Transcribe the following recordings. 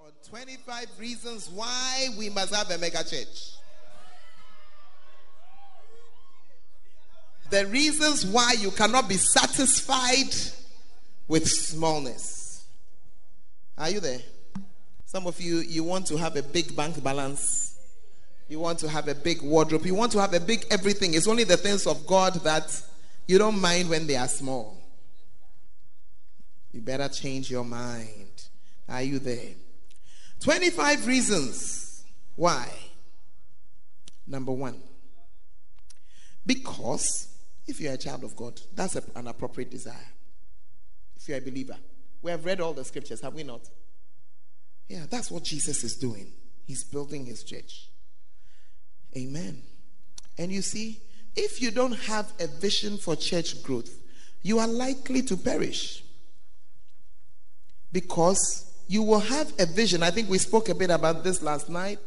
on 25 reasons why we must have a mega church. The reasons why you cannot be satisfied with smallness. Are you there? Some of you, you want to have a big bank balance. You want to have a big wardrobe. You want to have a big everything. It's only the things of God that you don't mind when they are small. You better change your mind. Are you there? 25 reasons why. Number one, because if you're a child of God, that's a, an appropriate desire. If you're a believer, we have read all the scriptures, have we not? Yeah, that's what Jesus is doing. He's building his church. Amen. And you see, if you don't have a vision for church growth, you are likely to perish because you will have a vision. I think we spoke a bit about this last night.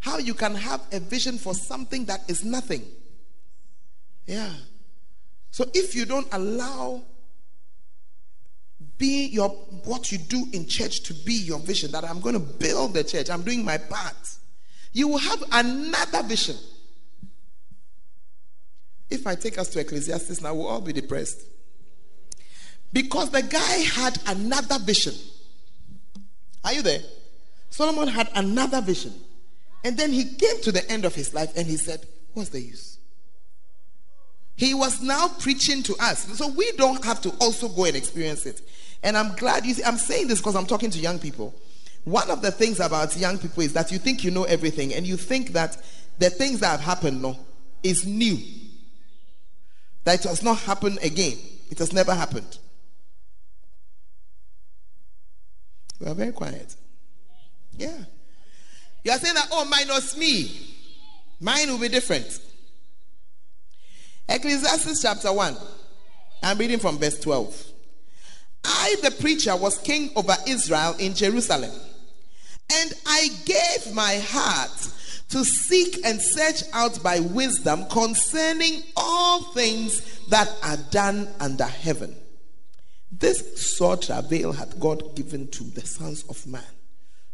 How you can have a vision for something that is nothing. Yeah. So if you don't allow be your what you do in church to be your vision that I'm going to build the church, I'm doing my part. You will have another vision. If I take us to Ecclesiastes now, we'll all be depressed. Because the guy had another vision. Are you there? Solomon had another vision. And then he came to the end of his life and he said, What's the use? He was now preaching to us. So we don't have to also go and experience it. And I'm glad you see, I'm saying this because I'm talking to young people. One of the things about young people is that you think you know everything and you think that the things that have happened no, is new. That it has not happened again. It has never happened. We are very quiet. Yeah. You are saying that, oh, minus me. Mine will be different. Ecclesiastes chapter 1. I'm reading from verse 12. I, the preacher, was king over Israel in Jerusalem. And I gave my heart to seek and search out by wisdom concerning all things that are done under heaven. This sore travail hath God given to the sons of man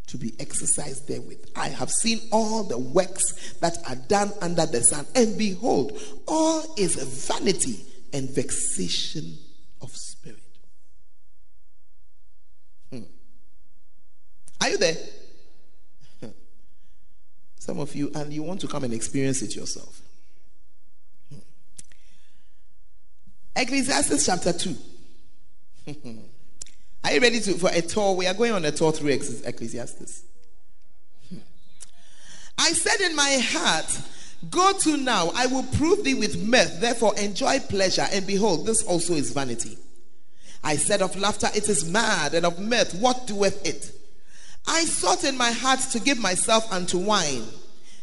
to be exercised therewith. I have seen all the works that are done under the sun, and behold, all is vanity and vexation of spirit. Hmm. Are you there? Some of you, and you want to come and experience it yourself. Hmm. Ecclesiastes chapter 2. Are you ready to, for a tour? We are going on a tour through Ecclesiastes. Hmm. I said in my heart, Go to now, I will prove thee with mirth, therefore enjoy pleasure, and behold, this also is vanity. I said of laughter, it is mad, and of mirth, what doeth it? I sought in my heart to give myself unto wine,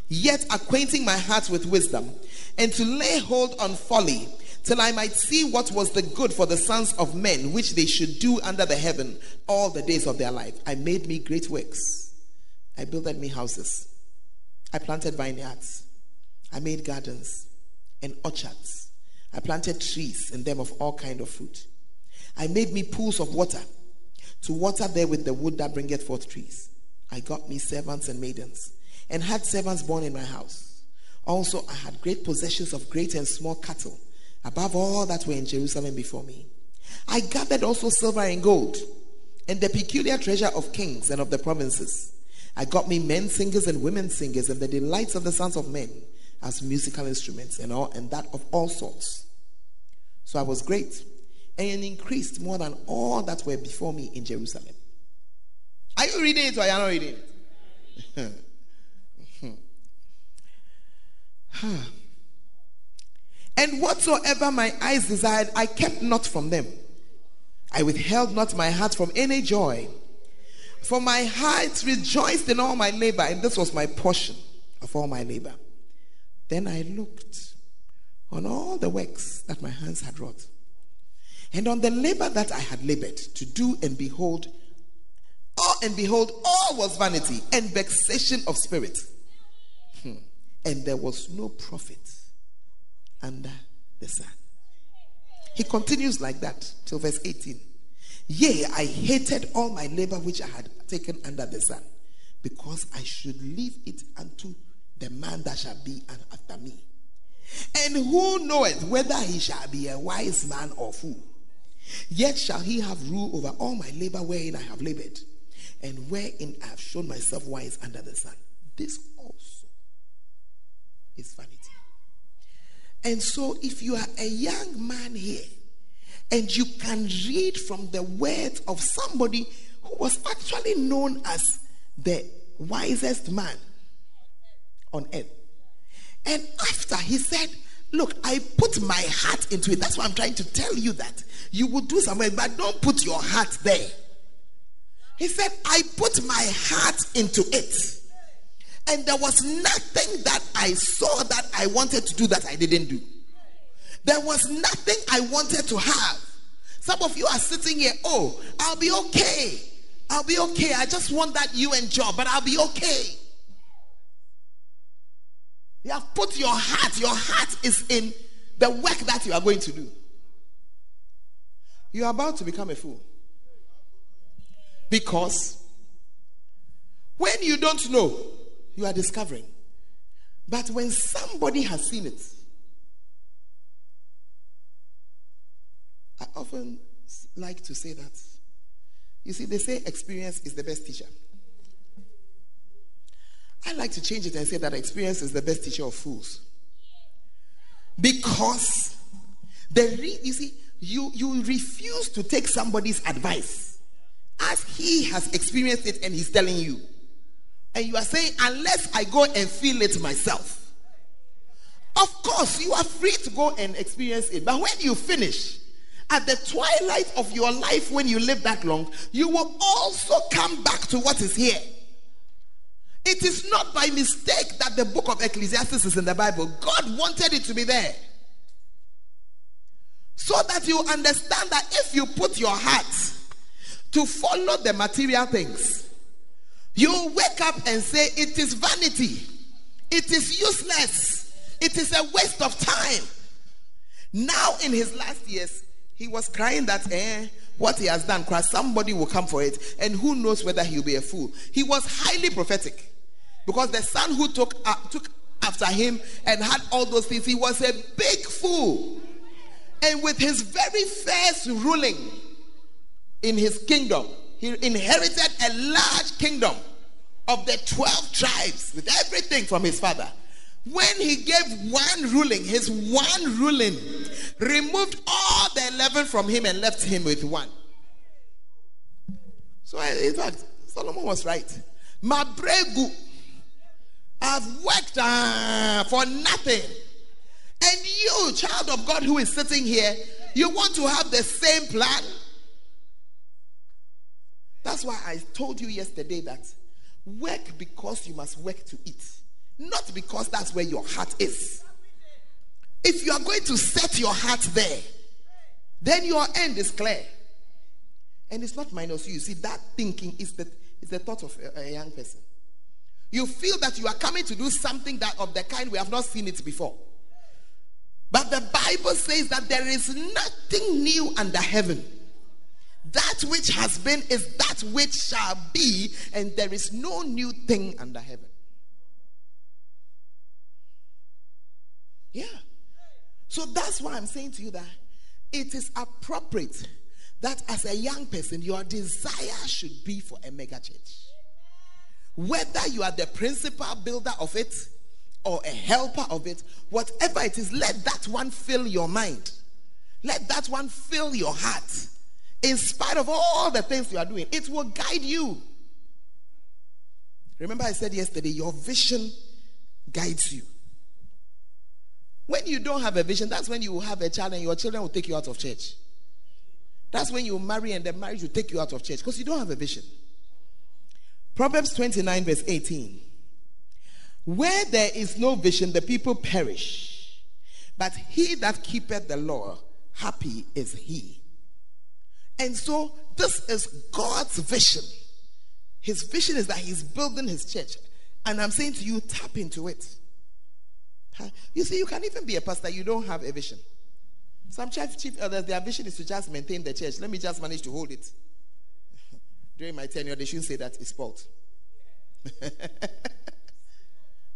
yet acquainting my heart with wisdom, and to lay hold on folly till I might see what was the good for the sons of men, which they should do under the heaven all the days of their life. I made me great works. I builded me houses. I planted vineyards. I made gardens and orchards. I planted trees in them of all kind of fruit. I made me pools of water to water there with the wood that bringeth forth trees. I got me servants and maidens, and had servants born in my house. Also, I had great possessions of great and small cattle above all that were in Jerusalem before me. I gathered also silver and gold, and the peculiar treasure of kings and of the provinces. I got me men singers and women singers, and the delights of the sons of men as musical instruments, and all and that of all sorts. So I was great, and increased more than all that were before me in Jerusalem. Are you reading it or are you not reading it? Hmm. And whatsoever my eyes desired, I kept not from them. I withheld not my heart from any joy. For my heart rejoiced in all my labor, and this was my portion of all my labor. Then I looked on all the works that my hands had wrought, and on the labor that I had labored to do, and behold, all and behold, all was vanity and vexation of spirit. Hmm. And there was no profit under the sun. He continues like that till verse 18. Yea, I hated all my labor which I had taken under the sun, because I should leave it unto the man that shall be after me. And who knoweth whether he shall be a wise man or fool? Yet shall he have rule over all my labor wherein I have labored, and wherein I have shown myself wise under the sun. This also is vanity. And so, if you are a young man here, and you can read from the words of somebody who was actually known as the wisest man on earth. And after he said, Look, I put my heart into it. That's why I'm trying to tell you that. You will do something, but don't put your heart there. He said, I put my heart into it. And there was nothing that I saw that I wanted to do that I didn't do. There was nothing I wanted to have. Some of you are sitting here, oh, I'll be okay. I'll be okay. I just want that UN job, but I'll be okay. You have put your heart, your heart is in the work that you are going to do. You are about to become a fool. Because when you don't know, you are discovering. But when somebody has seen it, I often like to say that. You see, they say experience is the best teacher. I like to change it and say that experience is the best teacher of fools. Because the re- you see, you, you refuse to take somebody's advice as he has experienced it and he's telling you. And you are saying, unless I go and feel it myself. Of course, you are free to go and experience it. But when you finish, at the twilight of your life, when you live that long, you will also come back to what is here. It is not by mistake that the book of Ecclesiastes is in the Bible. God wanted it to be there. So that you understand that if you put your heart to follow the material things, you wake up and say, It is vanity, it is useless, it is a waste of time. Now, in his last years, he was crying that, eh, what he has done, Christ, somebody will come for it, and who knows whether he'll be a fool. He was highly prophetic. Because the son who took, uh, took after him and had all those things, he was a big fool. And with his very first ruling in his kingdom, he inherited a large kingdom of the 12 tribes with everything from his father. When he gave one ruling, his one ruling removed all the 11 from him and left him with one. So, in fact, Solomon was right. Mabregu I've worked uh, for nothing. And you, child of God who is sitting here, you want to have the same plan? That's why I told you yesterday that work because you must work to eat, not because that's where your heart is. If you are going to set your heart there, then your end is clear. And it's not minus you. You See, that thinking is the, is the thought of a, a young person you feel that you are coming to do something that of the kind we have not seen it before. But the Bible says that there is nothing new under heaven. That which has been is that which shall be, and there is no new thing under heaven. Yeah. So that's why I'm saying to you that it is appropriate that as a young person, your desire should be for a mega church. Whether you are the principal builder of it or a helper of it, whatever it is, let that one fill your mind. Let that one fill your heart. In spite of all the things you are doing, it will guide you. Remember, I said yesterday, your vision guides you. When you don't have a vision, that's when you have a child and your children will take you out of church. That's when you marry and the marriage will take you out of church because you don't have a vision. Proverbs 29, verse 18. Where there is no vision, the people perish. But he that keepeth the law, happy is he. And so, this is God's vision. His vision is that he's building his church. And I'm saying to you, tap into it. You see, you can even be a pastor, you don't have a vision. Some church chief elders, their vision is to just maintain the church. Let me just manage to hold it. During my tenure, they shouldn't say that it's fault.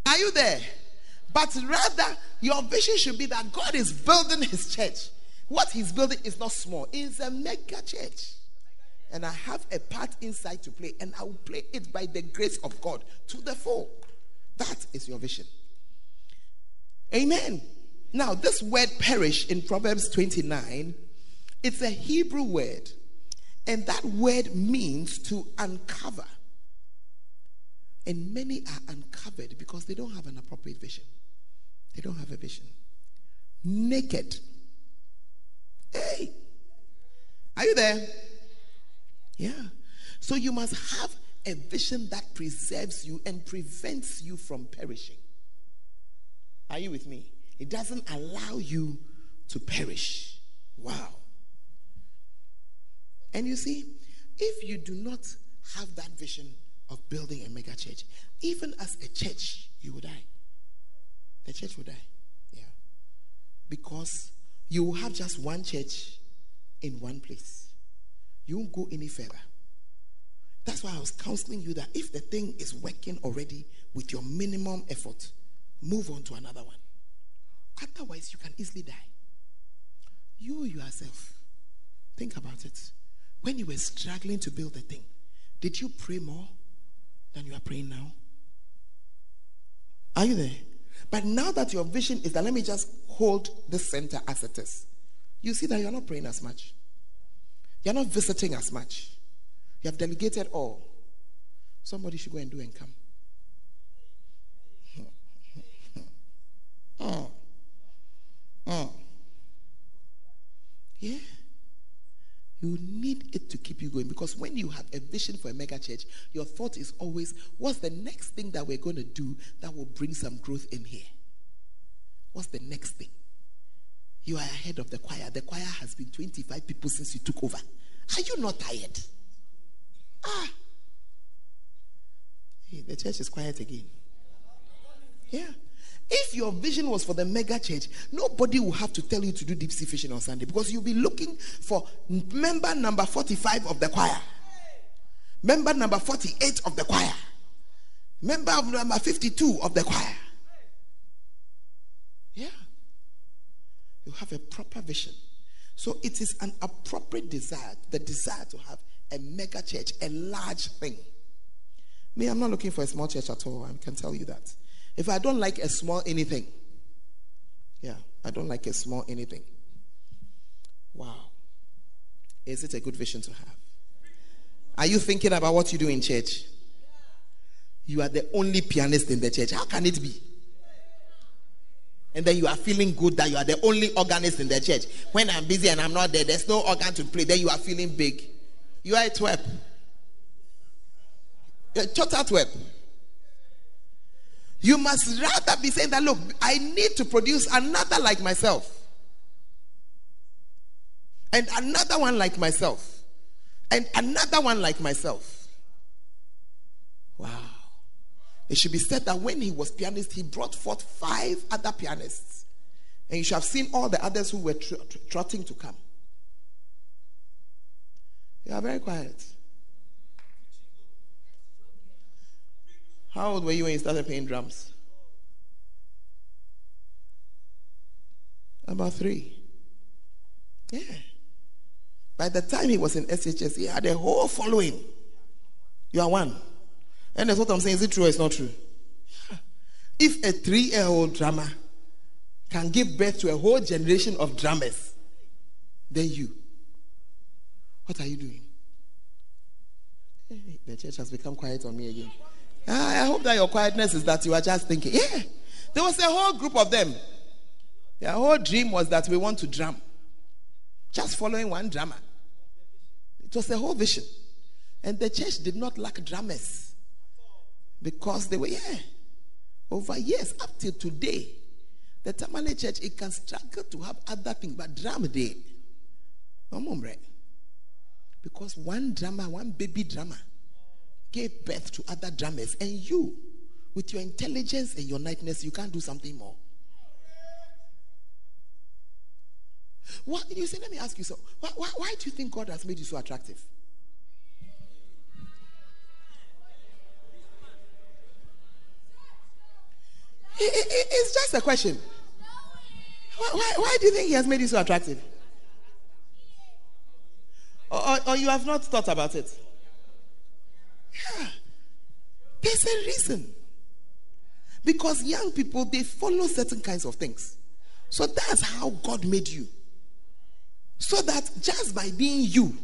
Are you there? But rather, your vision should be that God is building his church. What he's building is not small, it's a mega church. And I have a part inside to play, and I will play it by the grace of God to the full. That is your vision. Amen. Now, this word perish in Proverbs 29, it's a Hebrew word. And that word means to uncover. And many are uncovered because they don't have an appropriate vision. They don't have a vision. Naked. Hey, are you there? Yeah. So you must have a vision that preserves you and prevents you from perishing. Are you with me? It doesn't allow you to perish. Wow. And you see, if you do not have that vision of building a mega church, even as a church, you will die. The church will die. Yeah. Because you will have just one church in one place. You won't go any further. That's why I was counseling you that if the thing is working already with your minimum effort, move on to another one. Otherwise, you can easily die. You yourself, think about it. When you were struggling to build the thing, did you pray more than you are praying now? Are you there? But now that your vision is that let me just hold this center as it is, you see that you're not praying as much. You're not visiting as much. You have delegated all. Somebody should go and do and come. Oh. Oh. Yeah. You need it to keep you going because when you have a vision for a mega church, your thought is always, what's the next thing that we're going to do that will bring some growth in here? What's the next thing? You are ahead of the choir. The choir has been 25 people since you took over. Are you not tired? Ah. Hey, the church is quiet again. Yeah. If your vision was for the mega church, nobody will have to tell you to do deep sea fishing on Sunday because you'll be looking for member number 45 of the choir, member number 48 of the choir, member of number 52 of the choir. Yeah. You have a proper vision. So it is an appropriate desire, the desire to have a mega church, a large thing. Me, I'm not looking for a small church at all. I can tell you that. If I don't like a small anything, yeah, I don't like a small anything. Wow. Is it a good vision to have? Are you thinking about what you do in church? You are the only pianist in the church. How can it be? And then you are feeling good that you are the only organist in the church. When I'm busy and I'm not there, there's no organ to play. Then you are feeling big. You are a twerp. A total twerp. You must rather be saying that, look, I need to produce another like myself. And another one like myself. And another one like myself. Wow. It should be said that when he was pianist, he brought forth five other pianists. And you should have seen all the others who were tr- tr- trotting to come. You are very quiet. How old were you when you started playing drums? About three. Yeah. By the time he was in SHS, he had a whole following. You are one. And that's what I'm saying. Is it true or it's not true? If a three year old drummer can give birth to a whole generation of drummers, then you. What are you doing? The church has become quiet on me again. Ah, I hope that your quietness is that you are just thinking. Yeah, there was a whole group of them. Their whole dream was that we want to drum. Just following one drummer. It was a whole vision. And the church did not lack drummers. Because they were, yeah, over years, up till today, the Tamale church, it can struggle to have other things, but drum day. Because one drummer, one baby drummer, gave birth to other drummers, and you, with your intelligence and your nightness, you can't do something more. What, did you say, let me ask you so. Why, why, why do you think God has made you so attractive? it's just a question. Why, why, why, do you think He has made you so attractive? Or, or, or you have not thought about it? Yeah. There's a reason. Because young people, they follow certain kinds of things. So that's how God made you. So that just by being you,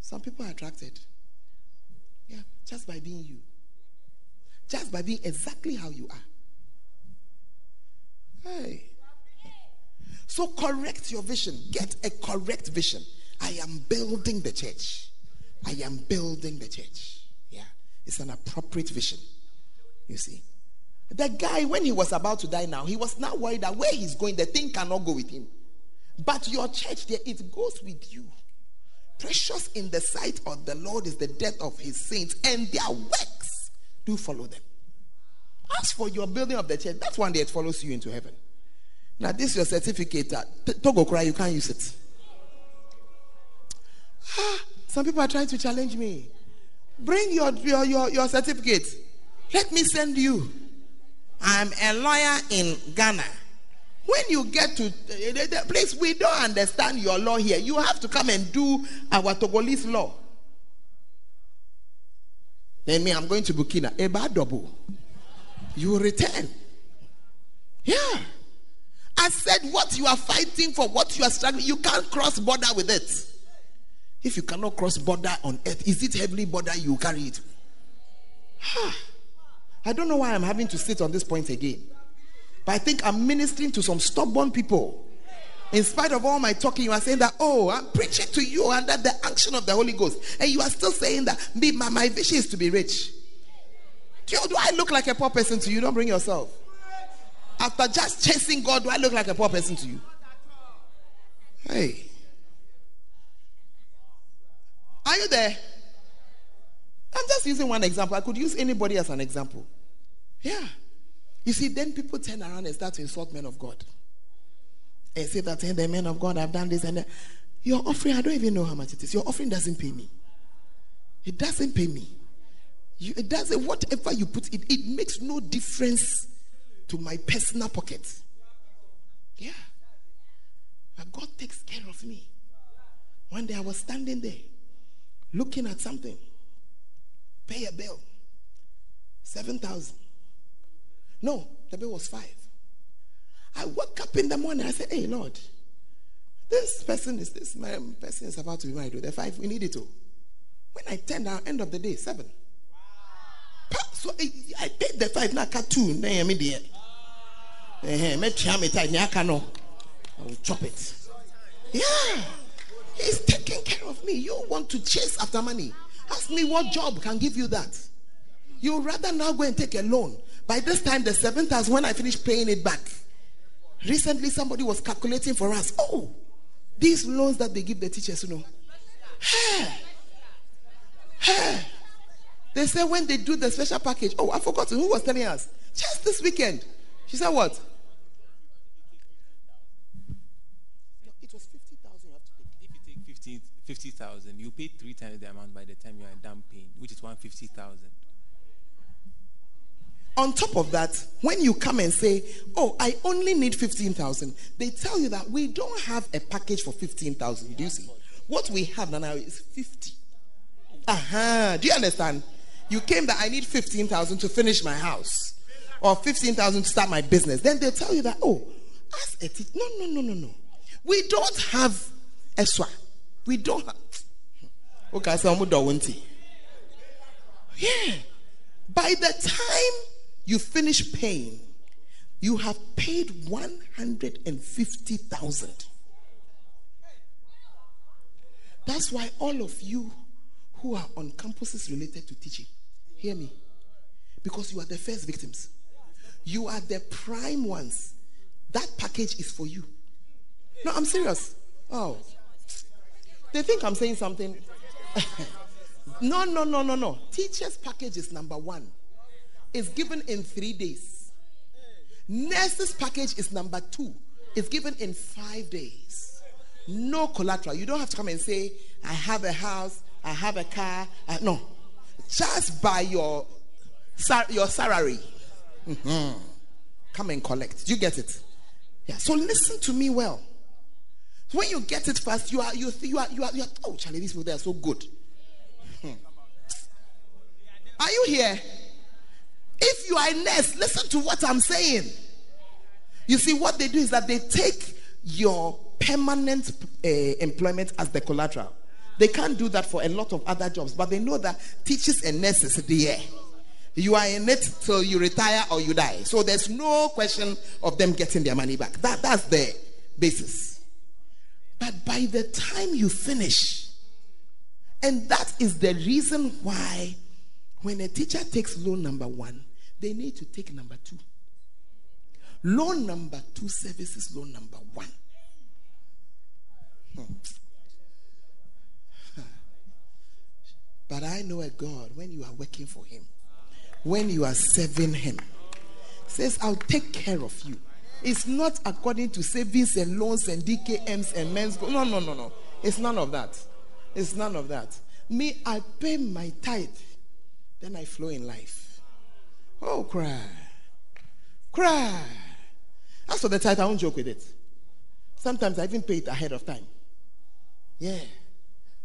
some people are attracted. Yeah, just by being you. Just by being exactly how you are. Hey. So correct your vision. Get a correct vision. I am building the church. I am building the church. Yeah. It's an appropriate vision. You see. The guy, when he was about to die now, he was now worried that where he's going, the thing cannot go with him. But your church there, it goes with you. Precious in the sight of the Lord is the death of his saints, and their works do follow them. As for your building of the church, that's one day it follows you into heaven. Now, this is your certificate. Uh, Togo cry, you can't use it. Ah, some people are trying to challenge me. Bring your, your, your, your certificate. Let me send you. I'm a lawyer in Ghana. When you get to eh, eh, eh, the place, we don't understand your law here. You have to come and do our Togolese law. Then me, I'm going to Burkina. Eba double. You return. Yeah. I said, what you are fighting for, what you are struggling, you can't cross border with it. If you cannot cross border on earth, is it heavenly border you carry it? I don't know why I'm having to sit on this point again. But I think I'm ministering to some stubborn people. In spite of all my talking, you are saying that, oh, I'm preaching to you under the action of the Holy Ghost. And you are still saying that me, my, my vision is to be rich. Do, you, do I look like a poor person to you? Don't bring yourself. After just chasing God, do I look like a poor person to you? Hey. Are you there? I'm just using one example. I could use anybody as an example. Yeah. You see, then people turn around and start to insult men of God. And say that, hey, the men of God have done this and that. Your offering, I don't even know how much it is. Your offering doesn't pay me. It doesn't pay me. You, it doesn't, whatever you put, it, it makes no difference to my personal pocket. Yeah. But God takes care of me. One day I was standing there looking at something. Pay a bill. 7,000. No, the bill was five. I woke up in the morning. I said, Hey, Lord, this person is this person is about to be married with the five. We need it to. When I turned out, end of the day, seven. Wow. So I, I paid the five. Now, cut two. Then I mean, the. I will chop it. Yeah. He's taking care of me. You want to chase after money. Ask me what job can give you that. You rather now go and take a loan by this time, the 7,000, when I finish paying it back, recently somebody was calculating for us. Oh, these loans that they give the teachers, you know. Hey, hey. They say when they do the special package. Oh, I forgot who was telling us. Just this weekend. She said what? No, it was 50,000 you have to pay. If you take 50,000, you pay three times the amount by the time you are done paying, which is 150,000. On top of that, when you come and say, Oh, I only need 15,000, they tell you that we don't have a package for 15,000. Do you see? What we have now is 50. Uh-huh. Do you understand? You came that I need 15,000 to finish my house or 15,000 to start my business. Then they tell you that, oh, as a no, no, no, no, no. We don't have extra. We don't have. Okay, so I'm don't Yeah. By the time you finish paying, you have paid 150,000. That's why all of you who are on campuses related to teaching, hear me. Because you are the first victims. You are the prime ones. That package is for you. No, I'm serious. Oh. They think I'm saying something. no, no, no, no, no. Teachers' package is number one it's given in three days. Nurses package is number two. It's given in five days. No collateral. You don't have to come and say, I have a house, I have a car. Uh, no. Just by your, your salary. Mm-hmm. Come and collect. You get it? Yeah. So listen to me well. When you get it first, you are you you are you are, you are oh Charlie, these people they are so good. Hmm. Are you here? If you are a nurse, listen to what I'm saying. You see, what they do is that they take your permanent uh, employment as the collateral. They can't do that for a lot of other jobs, but they know that teachers and nurses, there. You are in it till you retire or you die. So there's no question of them getting their money back. That, that's the basis. But by the time you finish, and that is the reason why when a teacher takes loan number one, they need to take number two. Loan number two services loan number one. Hmm. But I know a God when you are working for Him, when you are serving Him, says, I'll take care of you. It's not according to savings and loans and DKMs and men's. Go- no, no, no, no. It's none of that. It's none of that. Me, I pay my tithe, then I flow in life. Oh, cry. Cry. As for the tithe, I won't joke with it. Sometimes I even pay it ahead of time. Yeah.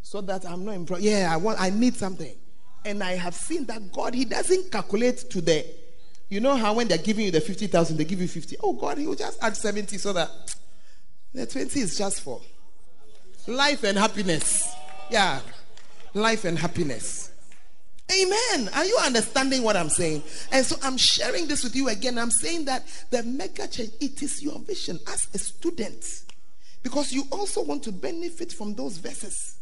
So that I'm not employed. Yeah, I want I need something. And I have seen that God, He doesn't calculate to the you know how when they're giving you the 50,000, they give you 50. Oh, God, He will just add 70 so that the 20 is just for life and happiness. Yeah. Life and happiness. Amen. Are you understanding what I'm saying? And so I'm sharing this with you again. I'm saying that the mega church, it is your vision as a student. Because you also want to benefit from those verses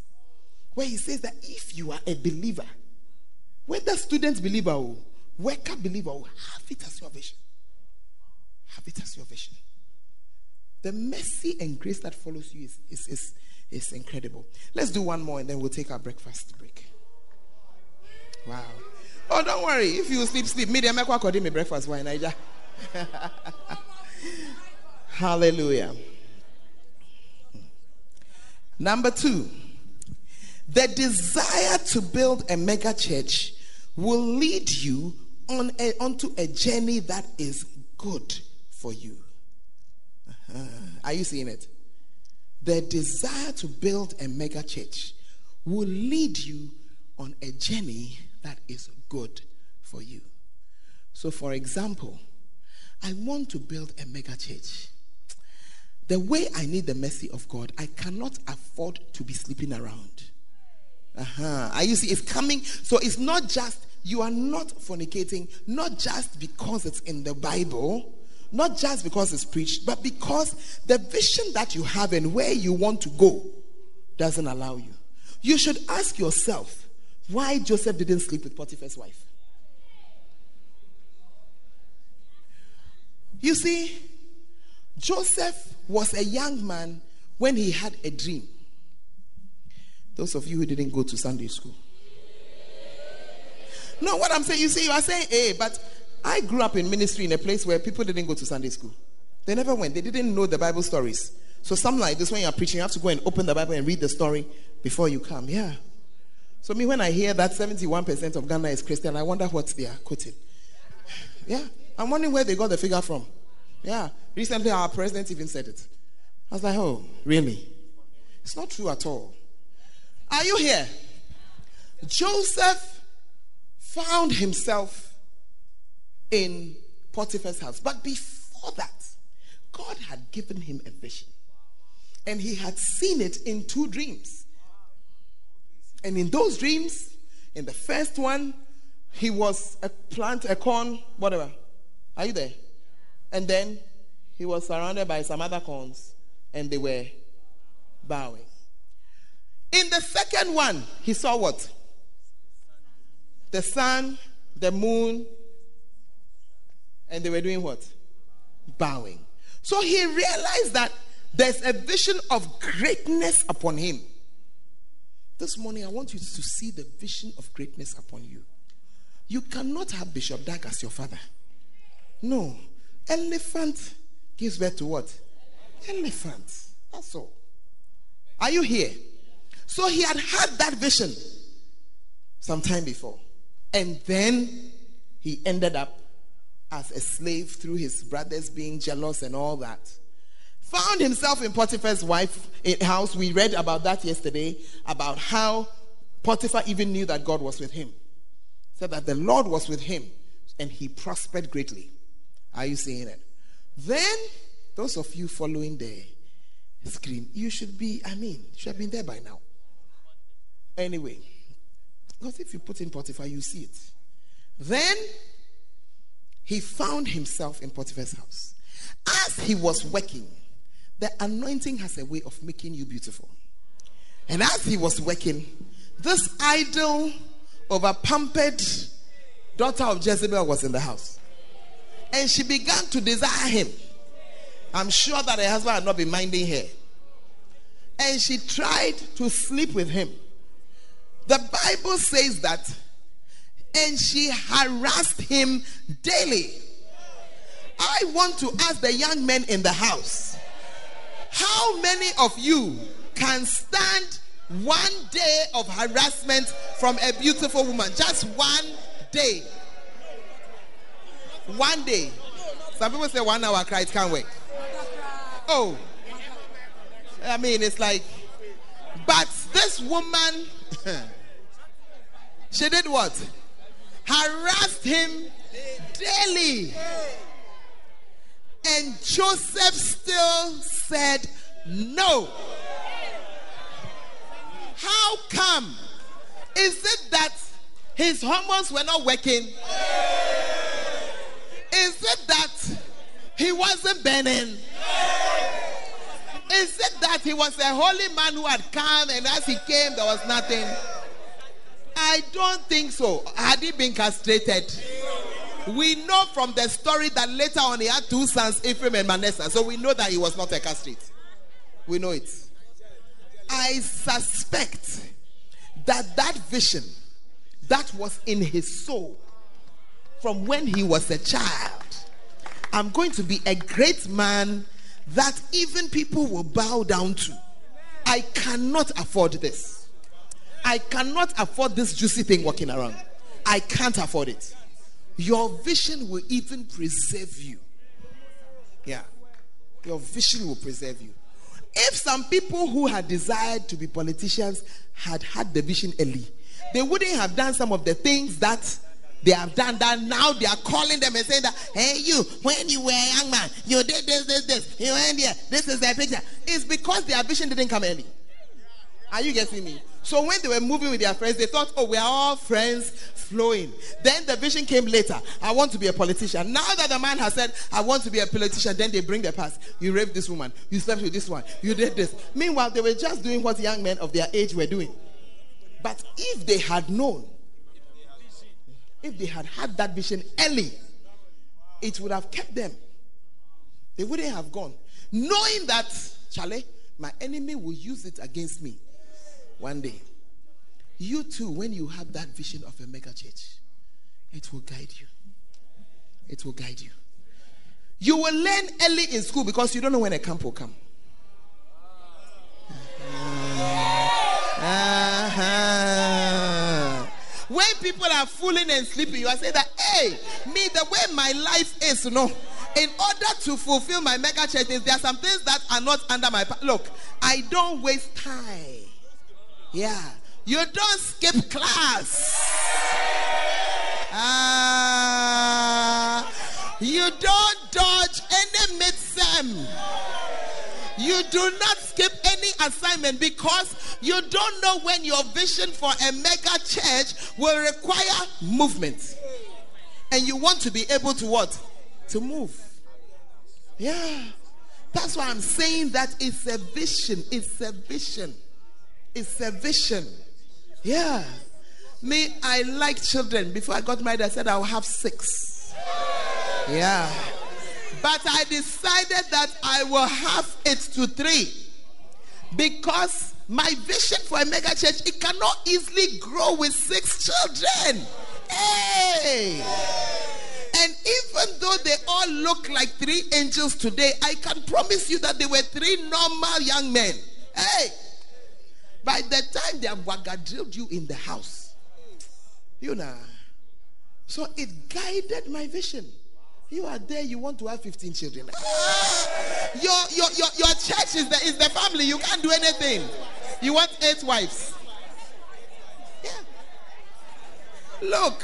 where he says that if you are a believer, whether believer or worker believer, have it as your vision. Have it as your vision. The mercy and grace that follows you is, is, is, is incredible. Let's do one more and then we'll take our breakfast break. Wow. Oh, don't worry. If you sleep, sleep. Me, I'm according me breakfast. Why, Niger? Hallelujah. Number two, the desire to build a mega church will lead you on a, onto a journey that is good for you. Uh-huh. Are you seeing it? The desire to build a mega church will lead you on a journey that is good for you. So, for example, I want to build a mega church. The way I need the mercy of God, I cannot afford to be sleeping around. Uh-huh. Are you see? It's coming. So it's not just you are not fornicating, not just because it's in the Bible, not just because it's preached, but because the vision that you have and where you want to go doesn't allow you. You should ask yourself why Joseph didn't sleep with Potiphar's wife. You see, Joseph was a young man when he had a dream. Those of you who didn't go to Sunday school. No, what I'm saying, you see, you are saying, hey, but I grew up in ministry in a place where people didn't go to Sunday school. They never went. They didn't know the Bible stories. So something like this, when you're preaching, you have to go and open the Bible and read the story before you come. Yeah. So me, when I hear that 71% of Ghana is Christian, I wonder what they are quoting. Yeah. I'm wondering where they got the figure from. Yeah. Recently, our president even said it. I was like, oh, really? It's not true at all. Are you here? Joseph found himself in Potiphar's house. But before that, God had given him a vision. And he had seen it in two dreams. And in those dreams, in the first one, he was a plant, a corn, whatever. Are you there? And then he was surrounded by some other corns, and they were bowing. In the second one, he saw what? The sun, the moon, and they were doing what? Bowing. So he realized that there's a vision of greatness upon him. This morning, I want you to see the vision of greatness upon you. You cannot have Bishop Dag as your father. No. Elephant gives birth to what? Elephant. That's all. Are you here? So he had had that vision some time before. And then he ended up as a slave through his brothers being jealous and all that. Found himself in Potiphar's wife eh, house. We read about that yesterday, about how Potiphar even knew that God was with him. Said that the Lord was with him and he prospered greatly. Are you seeing it? Then, those of you following the screen, you should be, I mean, should have been there by now. Anyway, because if you put in Potiphar, you see it. Then he found himself in Potiphar's house. As he was working, the anointing has a way of making you beautiful. And as he was working, this idol of a pampered daughter of Jezebel was in the house. And she began to desire him. I'm sure that her husband had not been minding her. And she tried to sleep with him. The Bible says that, and she harassed him daily. I want to ask the young men in the house how many of you can stand one day of harassment from a beautiful woman? Just one day. One day. Some people say one hour cry, it can't wait. Oh. I mean, it's like, but this woman, she did what? Harassed him daily. And Joseph still said no. How come? Is it that his hormones were not working? Is it that he wasn't burning? Is it that he was a holy man who had come and as he came there was nothing? I don't think so. Had he been castrated? We know from the story that later on he had two sons, Ephraim and Manasseh. So we know that he was not a castrate. We know it. I suspect that that vision that was in his soul from when he was a child. I'm going to be a great man that even people will bow down to. I cannot afford this. I cannot afford this juicy thing walking around. I can't afford it. Your vision will even preserve you. Yeah. Your vision will preserve you. If some people who had desired to be politicians had had the vision early, they wouldn't have done some of the things that they have done that now they are calling them and saying that hey you when you were a young man you did this this this you went here this is their picture it's because their vision didn't come early are you getting me so when they were moving with their friends they thought oh we are all friends flowing. Then the vision came later. I want to be a politician. Now that the man has said i want to be a politician then they bring the past. You raped this woman. You slept with this one. You did this. Meanwhile they were just doing what young men of their age were doing. But if they had known, if they had had that vision early, it would have kept them. They wouldn't have gone. Knowing that, Charlie, my enemy will use it against me one day. You too, when you have that vision of a mega church, it will guide you. It will guide you. You will learn early in school because you don't know when a camp will come. Uh-huh. When people are fooling and sleeping, you are saying that, hey, me, the way my life is, you know, in order to fulfill my mega churches, there are some things that are not under my. Look, I don't waste time. Yeah. You don't skip class. Uh, you don't dodge any midsem. You do not skip any assignment because you don't know when your vision for a mega church will require movement. And you want to be able to what? To move. Yeah. That's why I'm saying that it's a vision. It's a vision. It's a vision. Yeah. Me, I like children. Before I got married, I said I'll have six. Yeah. But I decided that I will have it to three. Because my vision for a mega church, it cannot easily grow with six children. Hey! And even though they all look like three angels today, I can promise you that they were three normal young men. Hey! By the time they have wagadrilled you in the house, you know. So it guided my vision. You are there, you want to have 15 children. Your, your, your, your church is the, is the family. You can't do anything. You want eight wives. Yeah. Look.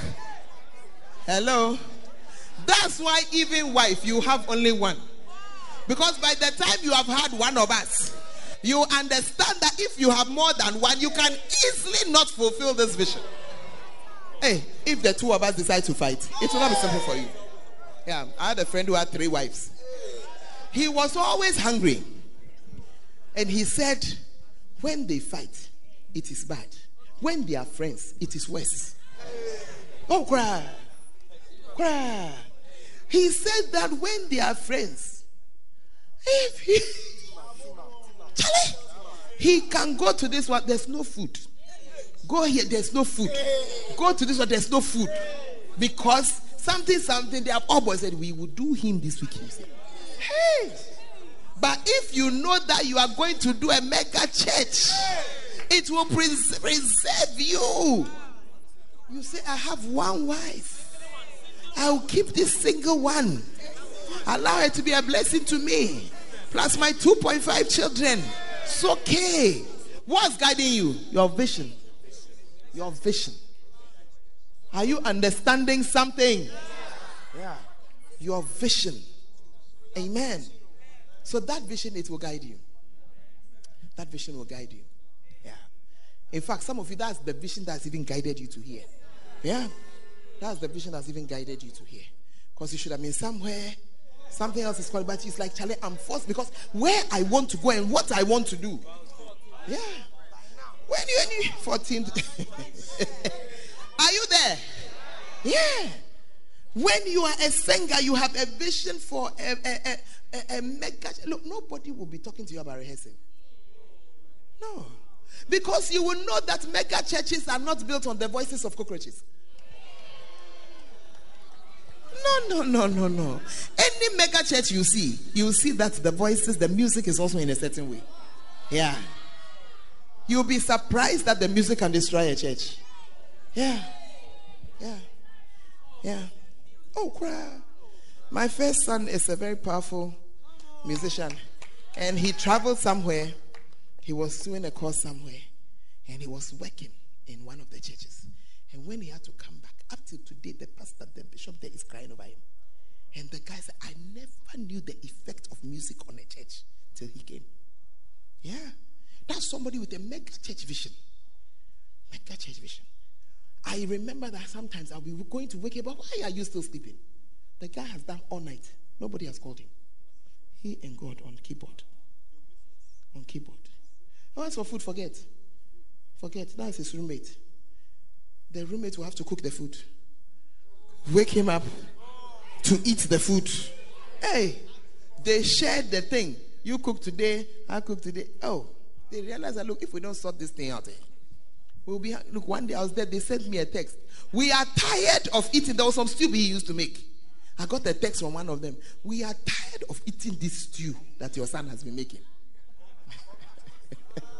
Hello. That's why, even wife, you have only one. Because by the time you have had one of us, you understand that if you have more than one, you can easily not fulfill this vision. Hey, if the two of us decide to fight, it will not be simple for you. Yeah, I had a friend who had three wives. He was always hungry. And he said, when they fight, it is bad. When they are friends, it is worse. Oh, cry. Cry. He said that when they are friends, if he He can go to this one, there's no food. Go here, there's no food. Go to this one, there's no food. Because something, something, they have all boys said, We will do him this week. Hey! But if you know that you are going to do a mega church, it will pres- preserve you. You say, I have one wife. I will keep this single one. Allow her to be a blessing to me plus my 2.5 children. It's okay. What's guiding you? Your vision. Your vision. Are you understanding something? Yeah. Your vision. Amen. So that vision, it will guide you. That vision will guide you. Yeah. In fact, some of you, that's the vision that's even guided you to here. Yeah. That's the vision that's even guided you to here. Because you should have been somewhere Something else is called, but it's like, Charlie, I'm forced because where I want to go and what I want to do. Yeah. When you're 14, are you there? Yeah. When you are a singer, you have a vision for a, a, a, a, a mega. Look, nobody will be talking to you about rehearsing. No. Because you will know that mega churches are not built on the voices of cockroaches no, no, no, no, no. Any mega church you see, you see that the voices, the music is also in a certain way. Yeah. You'll be surprised that the music can destroy a church. Yeah. Yeah. Yeah. Oh, cry! My first son is a very powerful musician. And he traveled somewhere. He was doing a course somewhere. And he was working in one of the churches. And when he had to come back, up to today, the the bishop there is crying over him. And the guy said, I never knew the effect of music on a church till he came. Yeah. That's somebody with a mega church vision. Mega church vision. I remember that sometimes I'll be going to wake him up. Why are you still sleeping? The guy has done all night. Nobody has called him. He and God on keyboard. On keyboard. Oh, as for food, forget. Forget. That's his roommate. The roommate will have to cook the food wake him up to eat the food. Hey, they shared the thing. You cook today, I cook today. Oh, they realized that look, if we don't sort this thing out, eh, we'll be look. One day I was there, they sent me a text. We are tired of eating. There was some stew he used to make. I got a text from one of them. We are tired of eating this stew that your son has been making.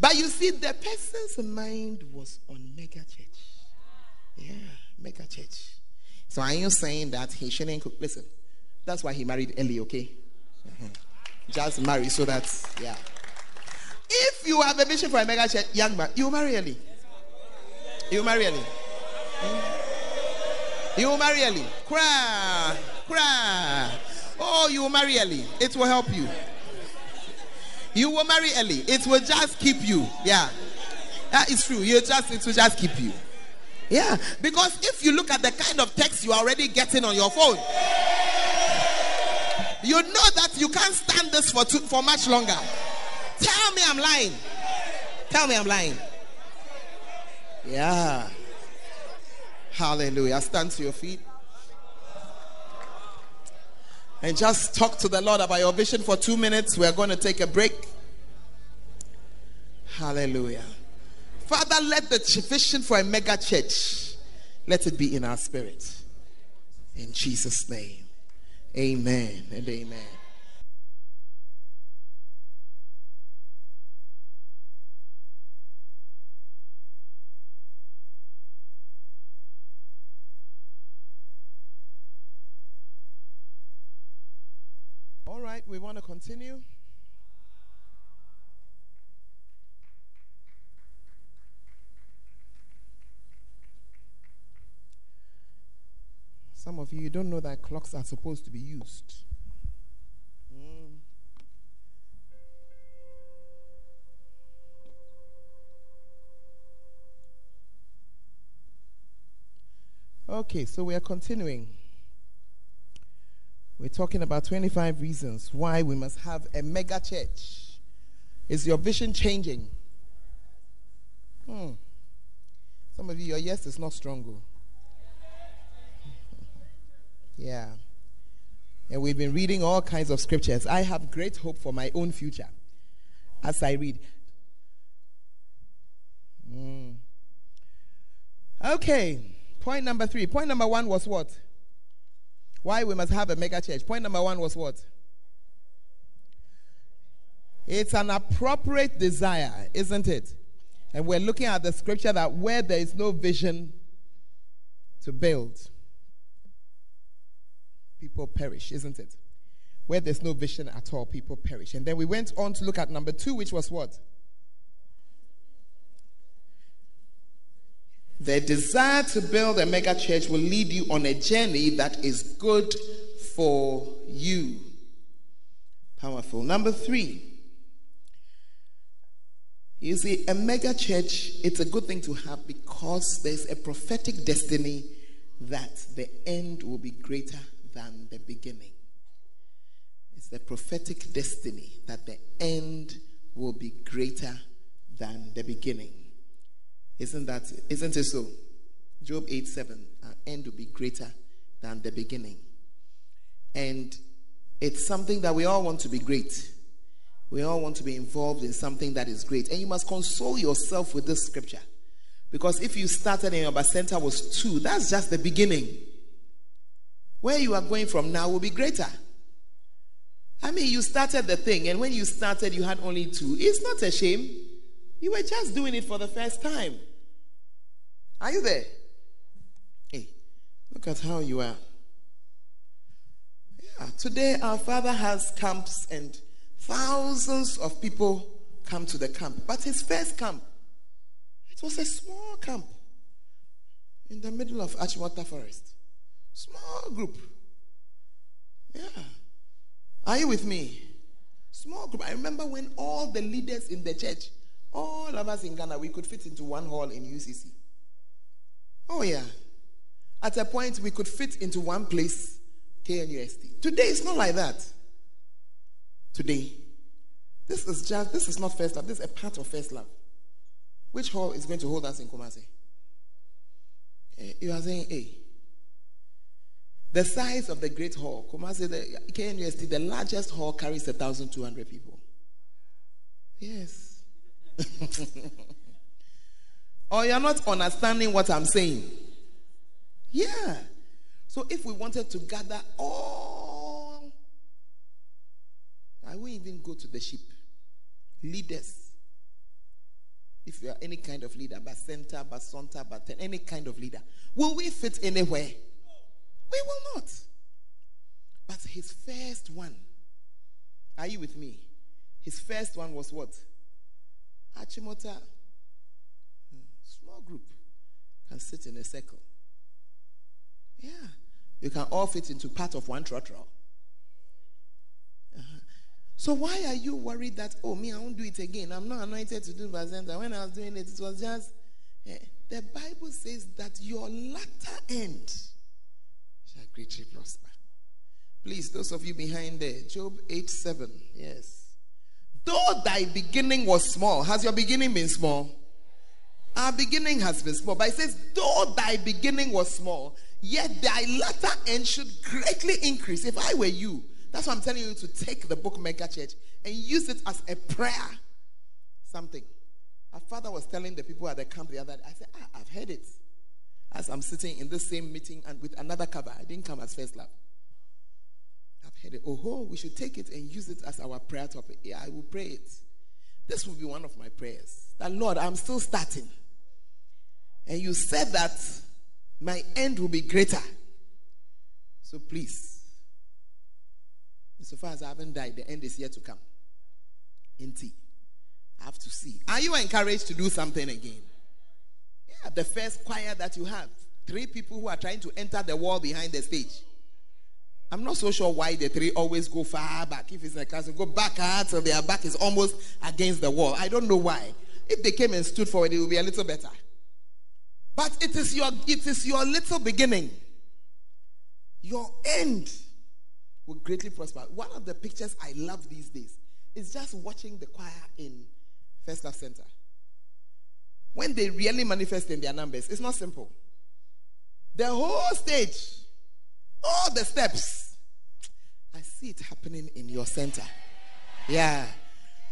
but you see, the person's mind was on mega church. Yeah mega church. So are you saying that he shouldn't cook? Listen, that's why he married early, okay? Mm-hmm. Just marry so that, yeah. If you have a mission for a mega church, young man, you marry early. You marry early. Mm-hmm. You marry early. Cry, cry. Oh, you marry early. It will help you. You will marry early. It will just keep you. Yeah. That is true. You just it will just keep you. Yeah, because if you look at the kind of text you are already getting on your phone, you know that you can't stand this for too, for much longer. Tell me I'm lying. Tell me I'm lying. Yeah. Hallelujah. Stand to your feet. And just talk to the Lord about your vision for two minutes. We're going to take a break. Hallelujah. Father, let the vision for a mega church, let it be in our spirit. In Jesus' name. Amen and amen. All right, we want to continue. Some of you, you don't know that clocks are supposed to be used. Okay, so we are continuing. We're talking about 25 reasons why we must have a mega church. Is your vision changing? Hmm. Some of you, your yes is not strong. Yeah. And we've been reading all kinds of scriptures. I have great hope for my own future as I read. Mm. Okay, point number three. Point number one was what? Why we must have a mega church. Point number one was what? It's an appropriate desire, isn't it? And we're looking at the scripture that where there is no vision to build, people perish, isn't it? Where there's no vision at all, people perish. And then we went on to look at number two, which was what? The desire to build a mega church will lead you on a journey that is good for you. Powerful. Number three. You see, a mega church, it's a good thing to have because there's a prophetic destiny that the end will be greater the beginning. It's the prophetic destiny that the end will be greater than the beginning. Isn't that isn't it so? Job 8 7, our end will be greater than the beginning. And it's something that we all want to be great. We all want to be involved in something that is great. And you must console yourself with this scripture. Because if you started in your center was two, that's just the beginning. Where you are going from now will be greater. I mean, you started the thing, and when you started, you had only two. It's not a shame. You were just doing it for the first time. Are you there? Hey, look at how you are. Yeah, today our Father has camps and thousands of people come to the camp. But his first camp, it was a small camp in the middle of Achimota Forest. Small group. Yeah. Are you with me? Small group. I remember when all the leaders in the church, all of us in Ghana, we could fit into one hall in UCC. Oh, yeah. At a point, we could fit into one place, KNUST. Today, it's not like that. Today, this is just, this is not First Love. This is a part of First Love. Which hall is going to hold us in Kumasi? Uh, you are saying A. The size of the great hall, Kumasi, the KNUST, the largest hall carries 1,200 people. Yes. Or you're not understanding what I'm saying. Yeah. So if we wanted to gather all, I won't even go to the ship. Leaders. If you are any kind of leader, Bacenta, Basonta, but any kind of leader, will we fit anywhere? We will not. But his first one, are you with me? His first one was what? Achimota small group can sit in a circle. Yeah. You can all fit into part of one trotro. Uh-huh. So why are you worried that, oh, me, I won't do it again? I'm not anointed to do Bacenta. When I was doing it, it was just, eh. the Bible says that your latter end greatly prosper. Please, those of you behind there, Job 8 7. Yes. Though thy beginning was small, has your beginning been small? Our beginning has been small, but it says, though thy beginning was small, yet thy latter end should greatly increase. If I were you, that's why I'm telling you to take the book Mega Church and use it as a prayer. Something. Our father was telling the people at the camp the other day, I said, ah, I've heard it. As I'm sitting in the same meeting and with another cover, I didn't come as first love. I've heard it. Oh, we should take it and use it as our prayer topic. Yeah, I will pray it. This will be one of my prayers. That Lord, I'm still starting. And you said that my end will be greater. So please, So far as I haven't died, the end is yet to come. In. I have to see. Are you encouraged to do something again? Yeah, the first choir that you have. Three people who are trying to enter the wall behind the stage. I'm not so sure why the three always go far back. If it's a castle, go back until their back is almost against the wall. I don't know why. If they came and stood forward, it would be a little better. But it is your it is your little beginning. Your end will greatly prosper. One of the pictures I love these days is just watching the choir in First Love Center. When they really manifest in their numbers, it's not simple. The whole stage, all the steps, I see it happening in your center. Yeah.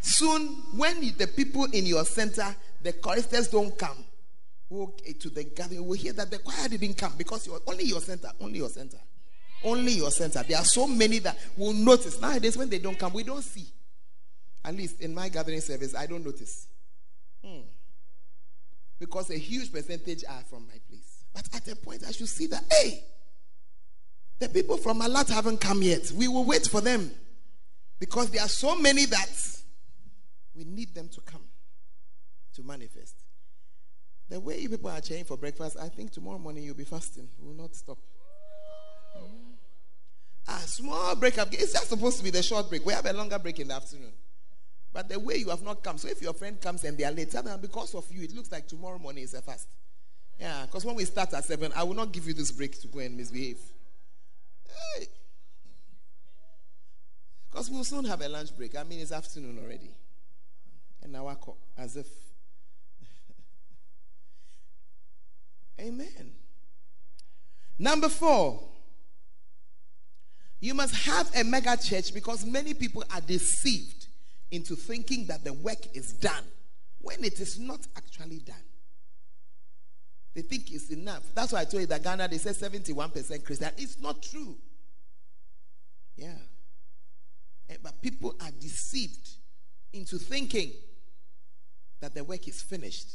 Soon, when the people in your center, the choristers don't come we'll, to the gathering, we'll hear that the choir didn't come because you're only your center, only your center. Only your center. There are so many that will notice. Nowadays, when they don't come, we don't see. At least in my gathering service, I don't notice. Hmm. Because a huge percentage are from my place. But at a point, I should see that, hey, the people from Alat haven't come yet. We will wait for them. Because there are so many that we need them to come to manifest. The way you people are changing for breakfast, I think tomorrow morning you'll be fasting. We will not stop. Mm. Ah, small break up. It's just supposed to be the short break. We have a longer break in the afternoon. But the way you have not come, so if your friend comes and they are late, then because of you, it looks like tomorrow morning is a fast. Yeah, because when we start at seven, I will not give you this break to go and misbehave. Hey. Because we'll soon have a lunch break. I mean, it's afternoon already. And now I call as if. Amen. Number four, you must have a mega church because many people are deceived into thinking that the work is done when it is not actually done. They think it's enough. That's why I told you that Ghana, they say 71% Christian. It's not true. Yeah. Eh, but people are deceived into thinking that the work is finished.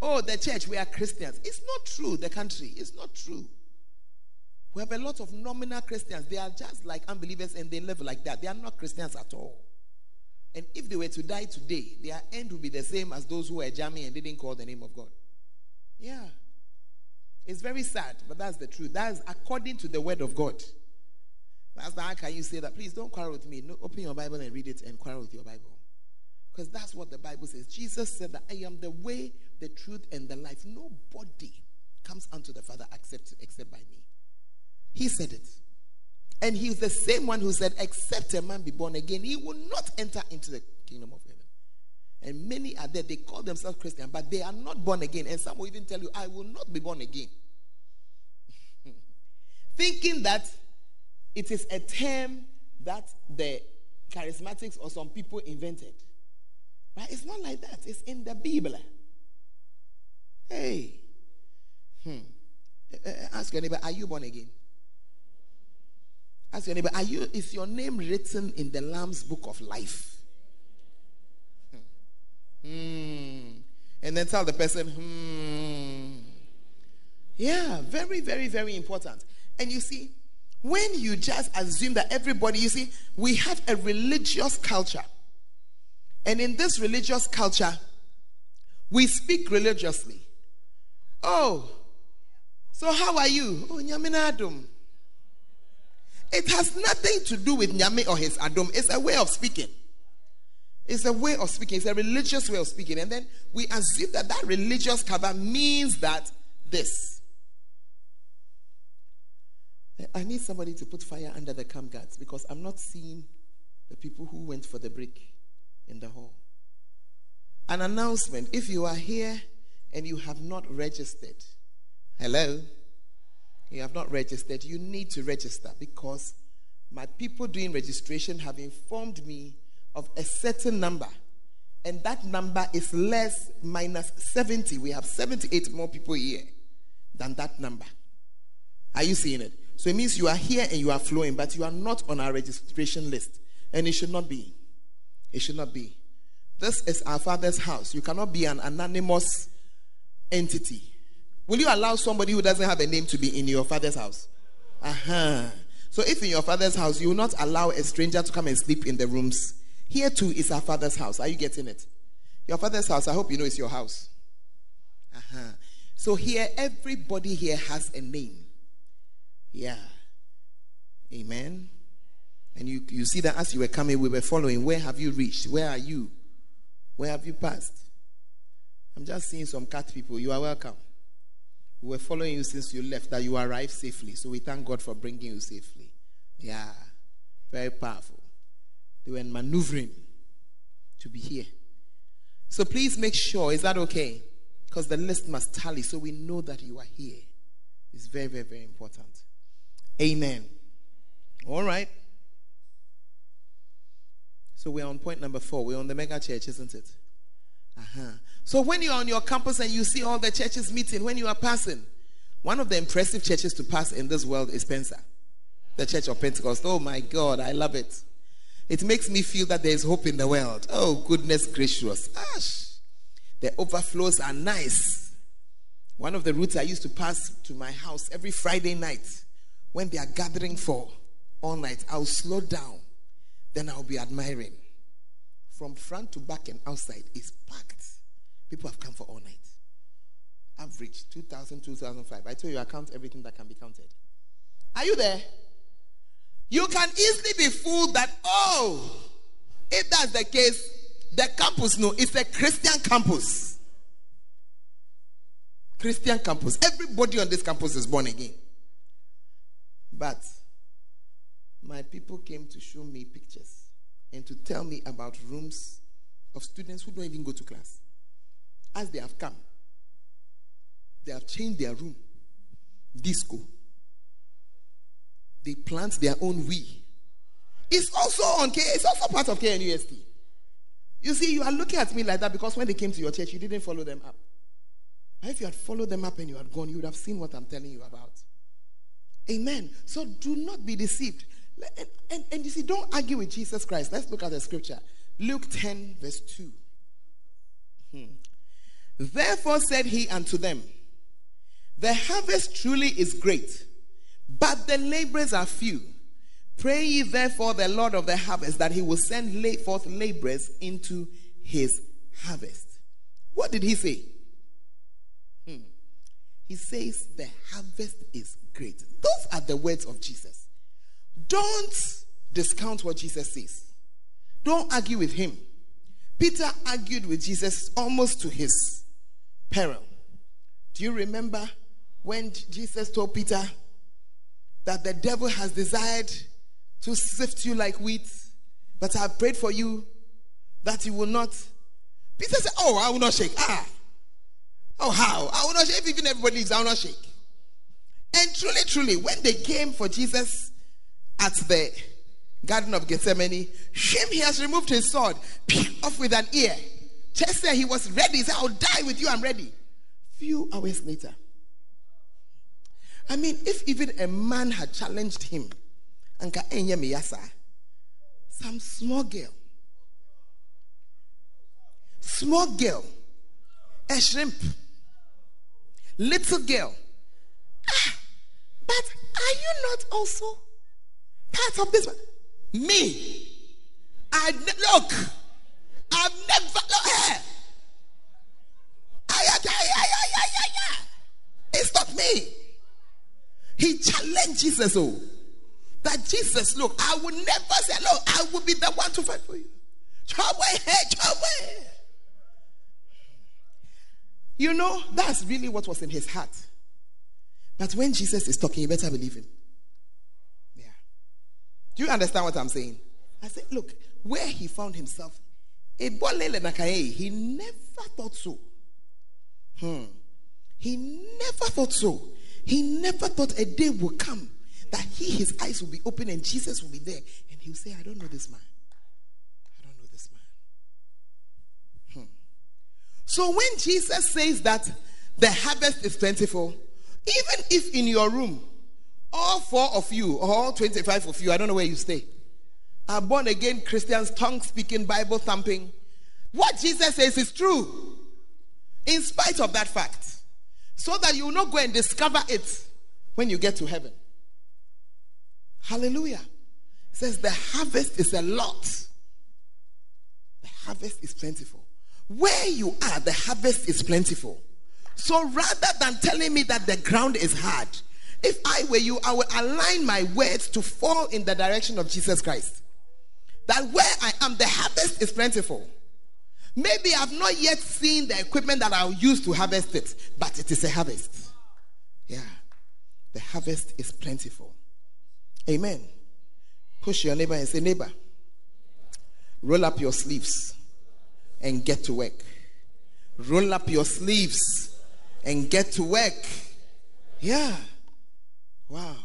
Oh, the church, we are Christians. It's not true, the country. It's not true. We have a lot of nominal Christians. They are just like unbelievers and they live like that. They are not Christians at all. And if they were to die today, their end would be the same as those who were jamming and didn't call the name of God. Yeah. It's very sad, but that's the truth. That's according to the word of God. That's how can you say that? Please don't quarrel with me. No, open your Bible and read it and quarrel with your Bible. Because that's what the Bible says. Jesus said that I am the way, the truth, and the life. Nobody comes unto the Father except, except by me. He said it. And he the same one who said, Except a man be born again, he will not enter into the kingdom of heaven. And many are there, they call themselves Christian, but they are not born again. And some will even tell you, I will not be born again. Thinking that it is a term that the charismatics or some people invented. But it's not like that, it's in the Bible. Hey. Hmm. Uh, ask your neighbor, are you born again? Ask your neighbor, are you is your name written in the Lamb's book of life? Hmm. hmm. And then tell the person, hmm. Yeah, very, very, very important. And you see, when you just assume that everybody, you see, we have a religious culture. And in this religious culture, we speak religiously. Oh, so how are you? Oh, Nyaminadum. It has nothing to do with Nyame or his Adom. It's a way of speaking. It's a way of speaking. It's a religious way of speaking. And then we assume that that religious cover means that this. I need somebody to put fire under the camp guards because I'm not seeing the people who went for the break in the hall. An announcement if you are here and you have not registered, hello? You have not registered, you need to register because my people doing registration have informed me of a certain number. And that number is less minus 70. We have 78 more people here than that number. Are you seeing it? So it means you are here and you are flowing, but you are not on our registration list. And it should not be. It should not be. This is our father's house. You cannot be an anonymous entity. Will you allow somebody who doesn't have a name to be in your father's house? Uh huh. So if in your father's house you will not allow a stranger to come and sleep in the rooms, here too is our father's house. Are you getting it? Your father's house, I hope you know it's your house. Uh-huh. So here, everybody here has a name. Yeah. Amen. And you, you see that as you were coming, we were following. Where have you reached? Where are you? Where have you passed? I'm just seeing some cat people. You are welcome. We were following you since you left, that you arrived safely. So we thank God for bringing you safely. Yeah. Very powerful. They were maneuvering to be here. So please make sure, is that okay? Because the list must tally so we know that you are here. It's very, very, very important. Amen. All right. So we're on point number four. We're on the mega church, isn't it? Uh-huh. So when you're on your campus and you see all the churches meeting, when you are passing, one of the impressive churches to pass in this world is PENSA, the Church of Pentecost. Oh my God, I love it. It makes me feel that there is hope in the world. Oh, goodness gracious. Ash. The overflows are nice. One of the routes I used to pass to my house every Friday night when they are gathering for all night, I'll slow down. Then I'll be admiring. From front to back and outside is packed. People have come for all night. Average 2,000, 2,005. I tell you, I count everything that can be counted. Are you there? You can easily be fooled that, oh, if that's the case, the campus, no, it's a Christian campus. Christian campus. Everybody on this campus is born again. But my people came to show me pictures and to tell me about rooms of students who don't even go to class. As they have come, they have changed their room. Disco. They plant their own we. It's also on K, it's also part of KNUST. You see, you are looking at me like that because when they came to your church, you didn't follow them up. If you had followed them up and you had gone, you would have seen what I'm telling you about. Amen. So do not be deceived. And, and, and you see, don't argue with Jesus Christ. Let's look at the scripture. Luke 10, verse 2. Hmm. Therefore said he unto them, The harvest truly is great, but the laborers are few. Pray ye therefore the Lord of the harvest that he will send forth laborers into his harvest. What did he say? Hmm. He says the harvest is great. Those are the words of Jesus. Don't discount what Jesus says. Don't argue with him. Peter argued with Jesus almost to his peril. Do you remember when Jesus told Peter that the devil has desired to sift you like wheat, but I prayed for you that you will not. Peter said, Oh, I will not shake. Ah. Oh, how? I will not shake. If even everybody leaves, I will not shake. And truly, truly, when they came for Jesus at the Garden of Gethsemane, him, he has removed his sword, off with an ear. There, he was ready. He said, I'll die with you, I'm ready. Few hours later, I mean, if even a man had challenged him, yasa. Some small girl. Small girl. A shrimp. Little girl. Ah, but are you not also part of this me. I look i've never look here eh. it's not me he challenged jesus oh that Jesus, look, I will never say, look, I will be the one to fight for you. Eh, you know, that's really what was in his heart. But when Jesus is talking, you better believe him. Yeah. Do you understand what I'm saying? I said, look, where he found himself, he never thought so. Hmm. He never thought so. He never thought a day would come that he, his eyes will be open and Jesus will be there. And he'll say, I don't know this man. I don't know this man. Hmm. So when Jesus says that the harvest is plentiful, even if in your room, all four of you, all 25 of you, I don't know where you stay, are born again Christians, tongue speaking, Bible thumping, what Jesus says is true. In spite of that fact. So that you will not go and discover it when you get to heaven. Hallelujah. It says the harvest is a lot. The harvest is plentiful. Where you are, the harvest is plentiful. So rather than telling me that the ground is hard, if I were you, I would align my words to fall in the direction of Jesus Christ. That where I am, the harvest is plentiful. Maybe I've not yet seen the equipment that I'll use to harvest it, but it is a harvest. Yeah. The harvest is plentiful. Amen. Push your neighbor and say, Neighbor, roll up your sleeves and get to work. Roll up your sleeves and get to work. Yeah. Wow.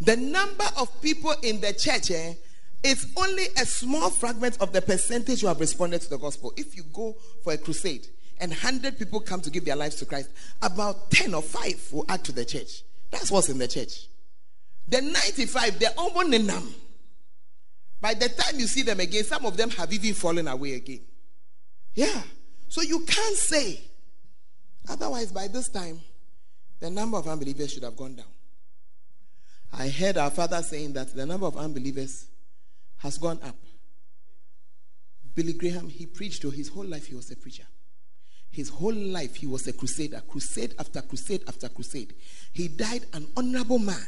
The number of people in the church eh, is only a small fragment of the percentage who have responded to the gospel. If you go for a crusade and 100 people come to give their lives to Christ, about 10 or 5 will add to the church. That's what's in the church. The 95, they're almost numb. By the time you see them again, some of them have even fallen away again. Yeah. So you can't say. Otherwise, by this time, the number of unbelievers should have gone down. I heard our father saying that the number of unbelievers has gone up. Billy Graham, he preached his whole life, he was a preacher. His whole life, he was a crusader, crusade after crusade after crusade. He died an honorable man,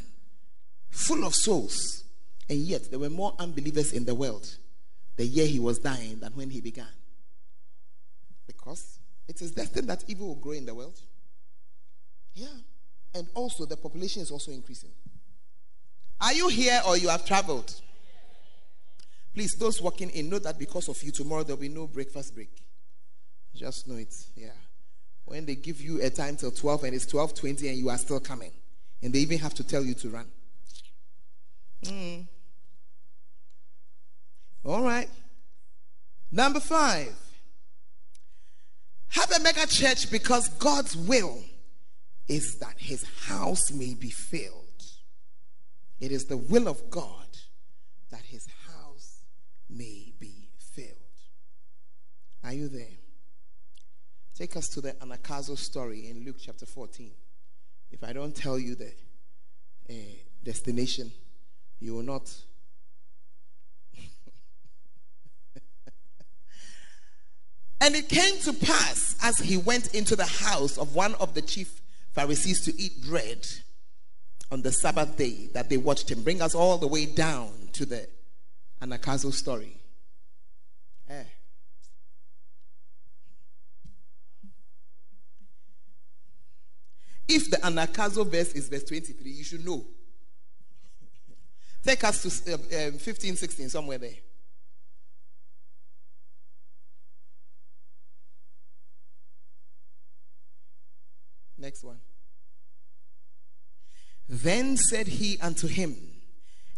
full of souls. And yet, there were more unbelievers in the world the year he was dying than when he began. Because it is destined that evil will grow in the world. Yeah. And also, the population is also increasing. Are you here or you have traveled? Please, those walking in, know that because of you, tomorrow there'll be no breakfast break. Just know it. Yeah. When they give you a time till 12 and it's 12:20 and you are still coming, and they even have to tell you to run. Mm. All right. Number five. Have a mega church because God's will is that his house may be filled. It is the will of God may be filled. Are you there? Take us to the Anagkazo story in Luke chapter 14. If I don't tell you the uh, destination, you will not. and it came to pass as he went into the house of one of the chief Pharisees to eat bread on the Sabbath day that they watched him. Bring us all the way down to the Anagkazo story. Eh. If the Anagkazo verse is verse 23, you should know. Take us to uh, um, 15, 16, somewhere there. Next one. Then said he unto him,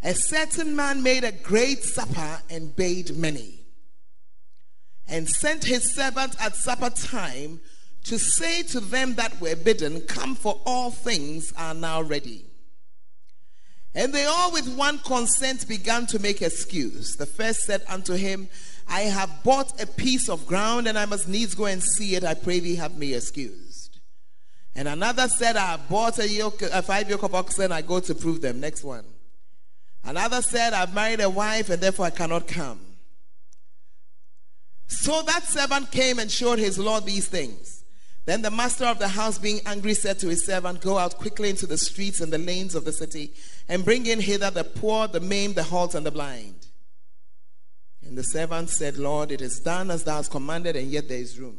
A certain man made a great supper and bade many, and sent his servant at supper time to say to them that were bidden, Come, for all things are now ready. And they all with one consent began to make excuse. The first said unto him, I have bought a piece of ground, and I must needs go and see it. I pray thee have me excused. And another said, I have bought a, yoke, a five yoke of oxen, I go to prove them. Next one. Another said, I've married a wife, and therefore I cannot come. So that servant came and showed his Lord these things. Then the master of the house, being angry, said to his servant, Go out quickly into the streets and the lanes of the city, and bring in hither the poor, the maimed, the halt, and the blind. And the servant said, Lord, it is done as thou hast commanded, and yet there is room.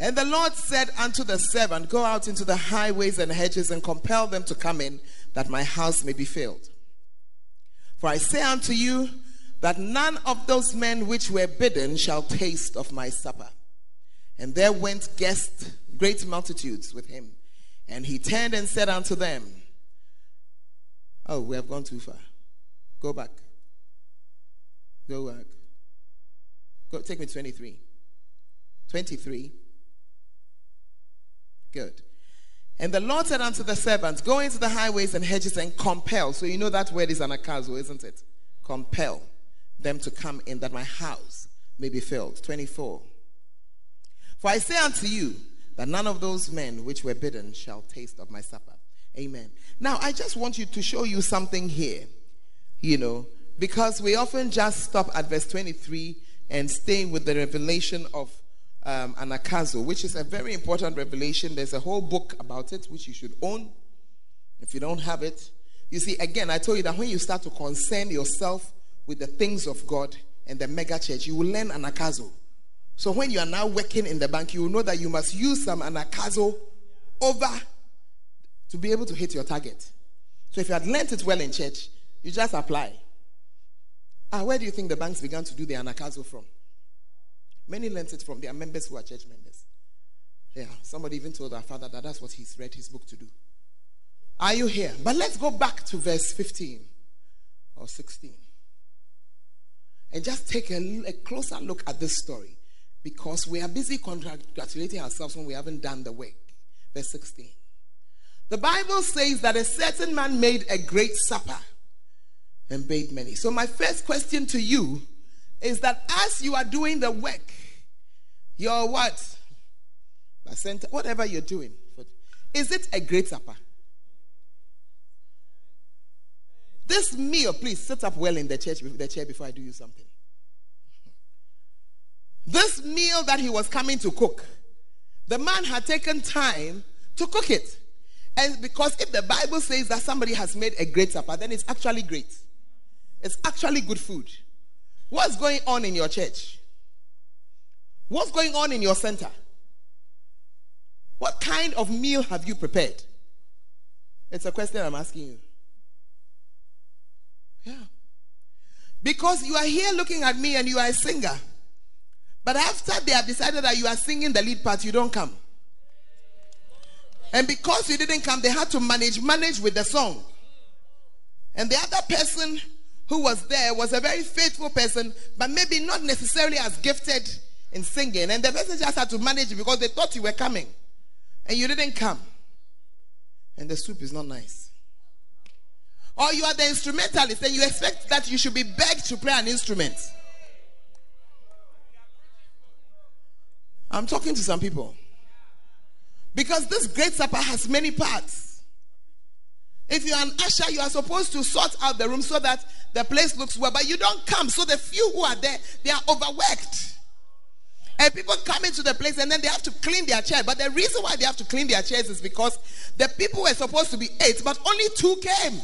And the Lord said unto the servant, Go out into the highways and hedges, and compel them to come in, that my house may be filled. For I say unto you, that none of those men which were bidden shall taste of my supper. And there went guests, great multitudes with him. And he turned and said unto them, Oh, we have gone too far. Go back. Go back. Go, take me 23. 23. Good. And the Lord said unto the servants, Go into the highways and hedges and compel. So you know that word is anagkazo, isn't it? Compel them to come in that my house may be filled. 24. For I say unto you that none of those men which were bidden shall taste of my supper. Amen. Now, I just want you to show you something here, you know, because we often just stop at verse 23 and stay with the revelation of um, Anagkazo, which is a very important revelation. There's a whole book about it, which you should own. If you don't have it, you see, again, I told you that when you start to concern yourself with the things of God and the mega church, you will learn Anagkazo. So when you are now working in the bank, you will know that you must use some Anagkazo over to be able to hit your target. So if you had learned it well in church, you just apply. Ah, where do you think the banks began to do the Anagkazo from? Many learned it from their members who are church members. Yeah, somebody even told our father that that's what he's read his book to do. Are you here? But let's go back to verse 15 or 16 and just take a, a closer look at this story because we are busy congratulating ourselves when we haven't done the work. Verse 16. The Bible says that a certain man made a great supper and bade many. So, my first question to you is that as you are doing the work, your what? Whatever you're doing, is it a great supper? This meal, please sit up well in the church, the chair before I do you something. This meal that he was coming to cook, the man had taken time to cook it. And because if the Bible says that somebody has made a great supper, then it's actually great. It's actually good food. What's going on in your church? What's going on in your center? What kind of meal have you prepared? It's a question I'm asking you. Yeah. Because you are here looking at me and you are a singer. But after they have decided that you are singing the lead part, you don't come. And because you didn't come, they had to manage, manage with the song. And the other person who was there was a very faithful person, but maybe not necessarily as gifted in singing. And the just had to manage it because they thought you were coming. And you didn't come. And the soup is not nice. Or you are the instrumentalist and you expect that you should be begged to play an instrument. I'm talking to some people. Because this great supper has many parts. If you're an usher, you are supposed to sort out the room so that the place looks well, but you don't come. So the few who are there, they are overworked. And people come into the place and then they have to clean their chair. But the reason why they have to clean their chairs is because the people were supposed to be eight, but only two came.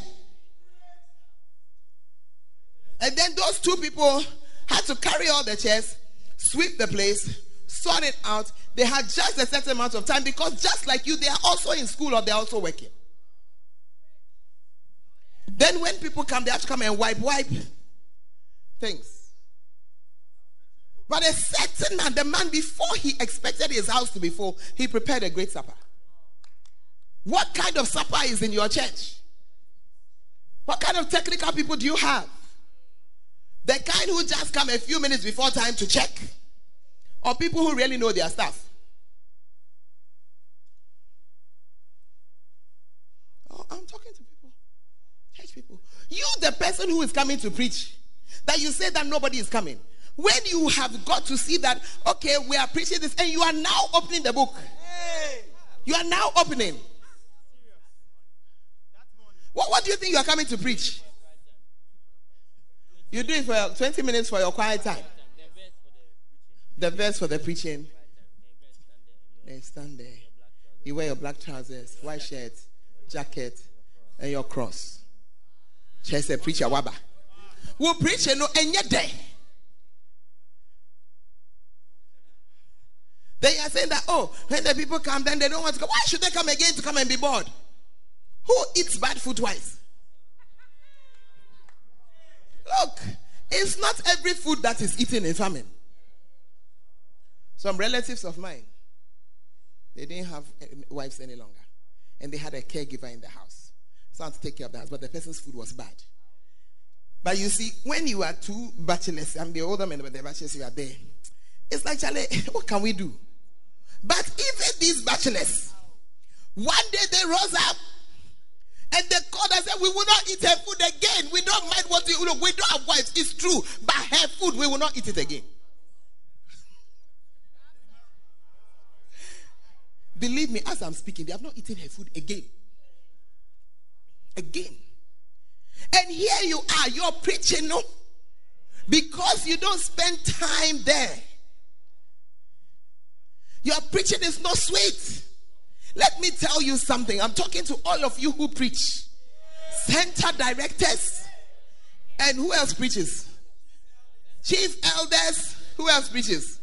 And then those two people had to carry all the chairs, sweep the place, sort it out. They had just a certain amount of time because just like you, they are also in school or they're also working. Then when people come, they have to come and wipe, wipe things. But a certain man, the man before he expected his house to be full, he prepared a great supper. What kind of supper is in your church? What kind of technical people do you have? The kind who just come a few minutes before time to check or people who really know their stuff. Oh, I'm talking to people, church people. You, the person who is coming to preach, that you say that nobody is coming. When you have got to see that, okay, we appreciate this, and you are now opening the book. You are now opening. What, what do you think you are coming to preach? You do it for 20 minutes for your quiet time the verse for the preaching. Then stand there. You wear your black trousers, white shirt, jacket, and your cross. Said, Preacher Waba. We'll preach no any day. They are saying that, oh, when the people come, then they don't want to come. Why should they come again to come and be bored? Who eats bad food twice? Look, it's not every food that is eaten in famine. Some relatives of mine, they didn't have eh, wives any longer. And they had a caregiver in the house. Someone to take care of the house, but the person's food was bad. But you see, when you are two bachelors, I'm the older men, but the bachelors, you are there. It's like, Charlie, what can we do? But even these bachelors, one day they rose up and they called and said, We will not eat her food again. We don't mind what we, we don't have wives. It's true. But her food, we will not eat it again. Believe me, as I'm speaking, they have not eaten her food again. again. And here you are, you're preaching, no? Because you don't spend time there. Your preaching is not sweet. Let me tell you something. I'm talking to all of you who preach, center directors, and who else preaches? Chief elders, who else preaches?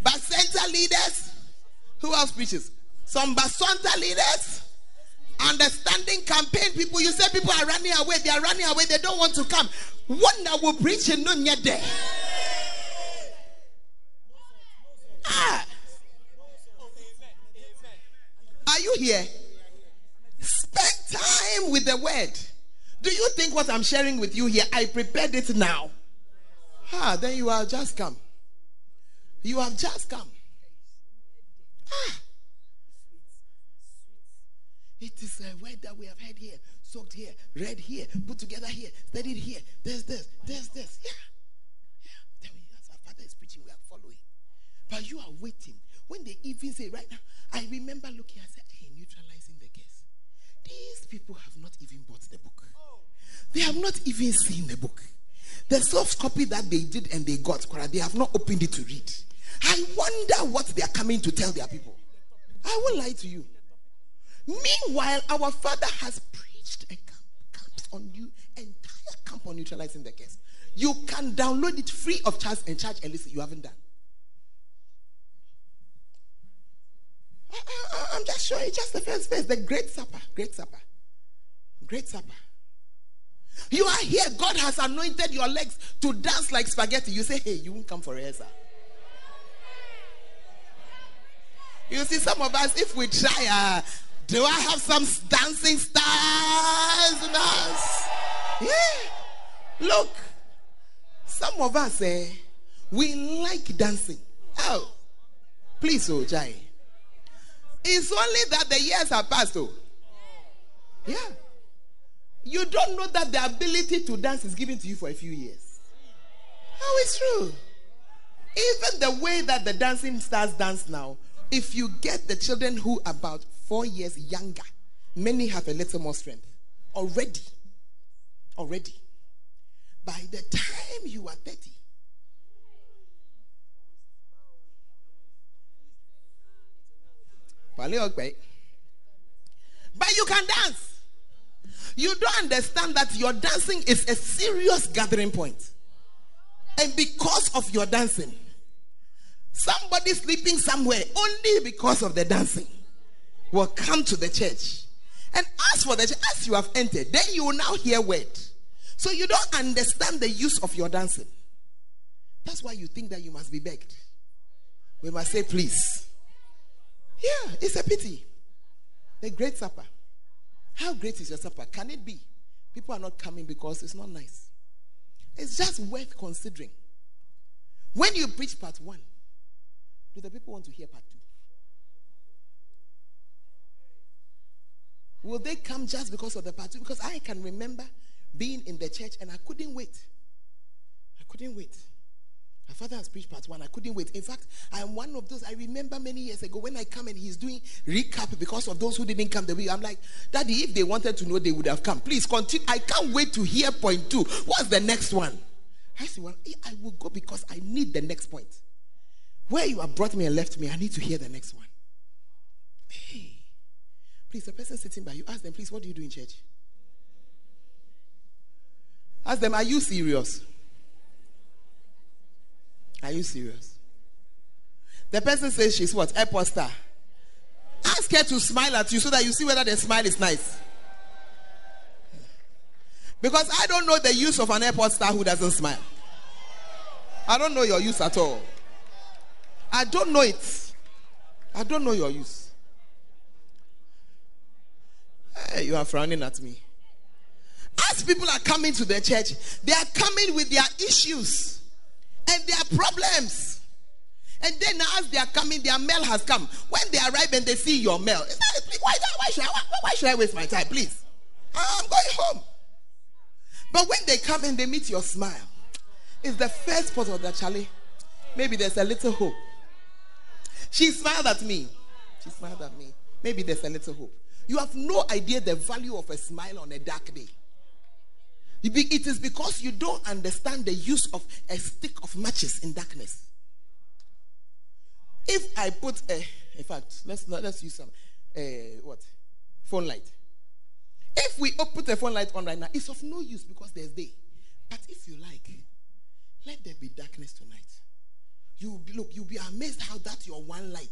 But center leaders, who else preaches? Some Bacenta leaders, understanding campaign people. You say people are running away, they are running away, they don't want to come. One that will preach in yet there. Ah. Are you here? Spend time with the word. Do you think what I'm sharing with you here, I prepared it now? Ah, then you have just come. You have just come. Ah. It is a word that we have heard here, soaked here, read here, put together here, studied here. There's this, there's this. Yeah. Yeah. Then as our father is preaching, we are following. But you are waiting. When they even say, right now, I remember looking, said, hey, neutralizing the curse. These people have not even bought the book. They have not even seen the book. The soft copy that they did and they got, they have not opened it to read. I wonder what they are coming to tell their people. I won't lie to you. Meanwhile, our father has preached a camp, camps on you, entire camp on neutralizing the curse. You can download it free of charge and charge and listen. You haven't done. I, am just showing you just the first verse. The Great Supper. Great Supper. Great Supper. You are here. God has anointed your legs to dance like spaghetti. You say, hey, you won't come for rehearsal. You see, some of us, if we try, uh, do I have some dancing stars in us? Yeah. Look, some of us, eh, we like dancing. Oh, please, oh, Jai. It's only that the years have passed, oh. Yeah. You don't know that the ability to dance is given to you for a few years. Oh, it's true. Even the way that the dancing stars dance now, if you get the children who about four years younger, many have a little more strength already. Already. By the time you are 30, but you can dance. You don't understand that your dancing is a serious gathering point. And because of your dancing, Somebody sleeping somewhere only because of the dancing will come to the church. And as for the church, as you have entered, then you will now hear word. So you don't understand the use of your dancing. That's why you think that you must be begged. We must say, please. Yeah, it's a pity. The great supper. How great is your supper? Can it be? People are not coming because it's not nice. It's just worth considering. When you preach part one, do the people want to hear part two? Will they come just because of the part two? Because I can remember being in the church and I couldn't wait. I couldn't wait. My father has preached part one. I couldn't wait. In fact, I am one of those. I remember many years ago when I come and he's doing recap because of those who didn't come the week. I'm like, Daddy, if they wanted to know, they would have come. Please continue. I can't wait to hear point two. What's the next one? I said, Well, eh, I will go because I need the next point. Where you have brought me and left me, I need to hear the next one. Hey, please, the person sitting by you, ask them, please, what do you do in church? Ask them, are you serious? Are you serious? The person says she's what? Airport star. Ask her to smile at you so that you see whether the smile is nice. Because I don't know the use of an airport star who doesn't smile. I don't know your use at all. I don't know it. I don't know your use. Hey, you are frowning at me. As people are coming to the church, they are coming with their issues and their problems. And then as they are coming, their mail has come. When they arrive and they see your mail, why, why, should I, why should I waste my time? Please. I'm going home. But when they come and they meet your smile, it's the first part of the Charlie. Maybe there's a little hope. She smiled at me. She smiled at me. Maybe there's a little hope. You have no idea the value of a smile on a dark day. It is because you don't understand the use of a stick of matches in darkness. If I put a, in fact, let's let's use some, uh, what, phone light. If we put a phone light on right now, it's of no use because there's day. But if you like, let there be darkness tonight. You look, you'll be amazed how that your one light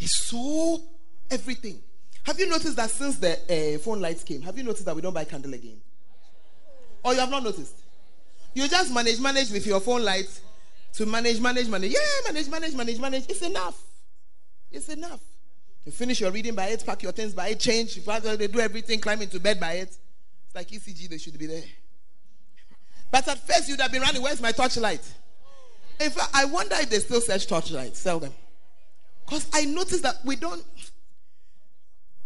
is so everything. Have you noticed that since the uh, phone lights came, have you noticed that we don't buy candle again? Or you have not noticed? You just manage, manage with your phone lights to manage, manage, manage. Yeah, manage, manage, manage, manage. It's enough. It's enough. You finish your reading by it, pack your things by it, change. They do everything, climb into bed by it. It's like ECG, they should be there. But at first, you'd have been running. Where's my torchlight? In fact, I wonder if they still search torchlights. Sell them. Because I noticed that we don't.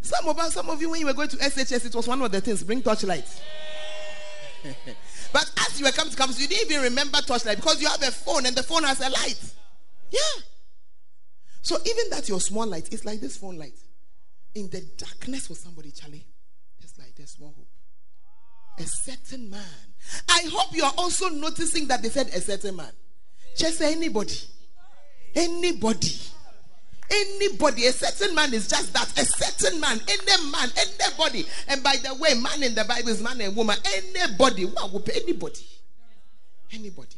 Some of us, some of you, when you were going to SHS, it was one of the things bring torchlights. but as you were coming to campus, you didn't even remember torchlight because you have a phone and the phone has a light. Yeah. So even that your small light is like this phone light. In the darkness for somebody, Charlie, just like there's small hope. A certain man. I hope you are also noticing that they said a certain man. Just anybody. Anybody. Anybody, a certain man is just that. A certain man, any man, anybody. And by the way, man in the Bible is man and woman. Anybody. What will anybody? Anybody.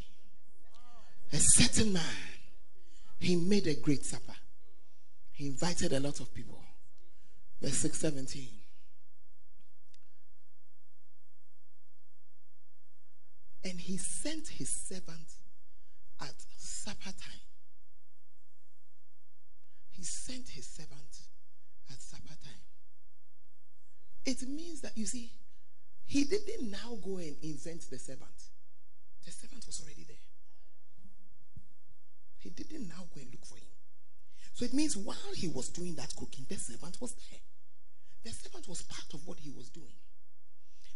A certain man. He made a great supper. He invited a lot of people. Verse 617. And he sent his servant at supper time sent his servant at supper time. It means that, you see, he didn't now go and invent the servant. The servant was already there. He didn't now go and look for him. So it means while he was doing that cooking, the servant was there. The servant was part of what he was doing.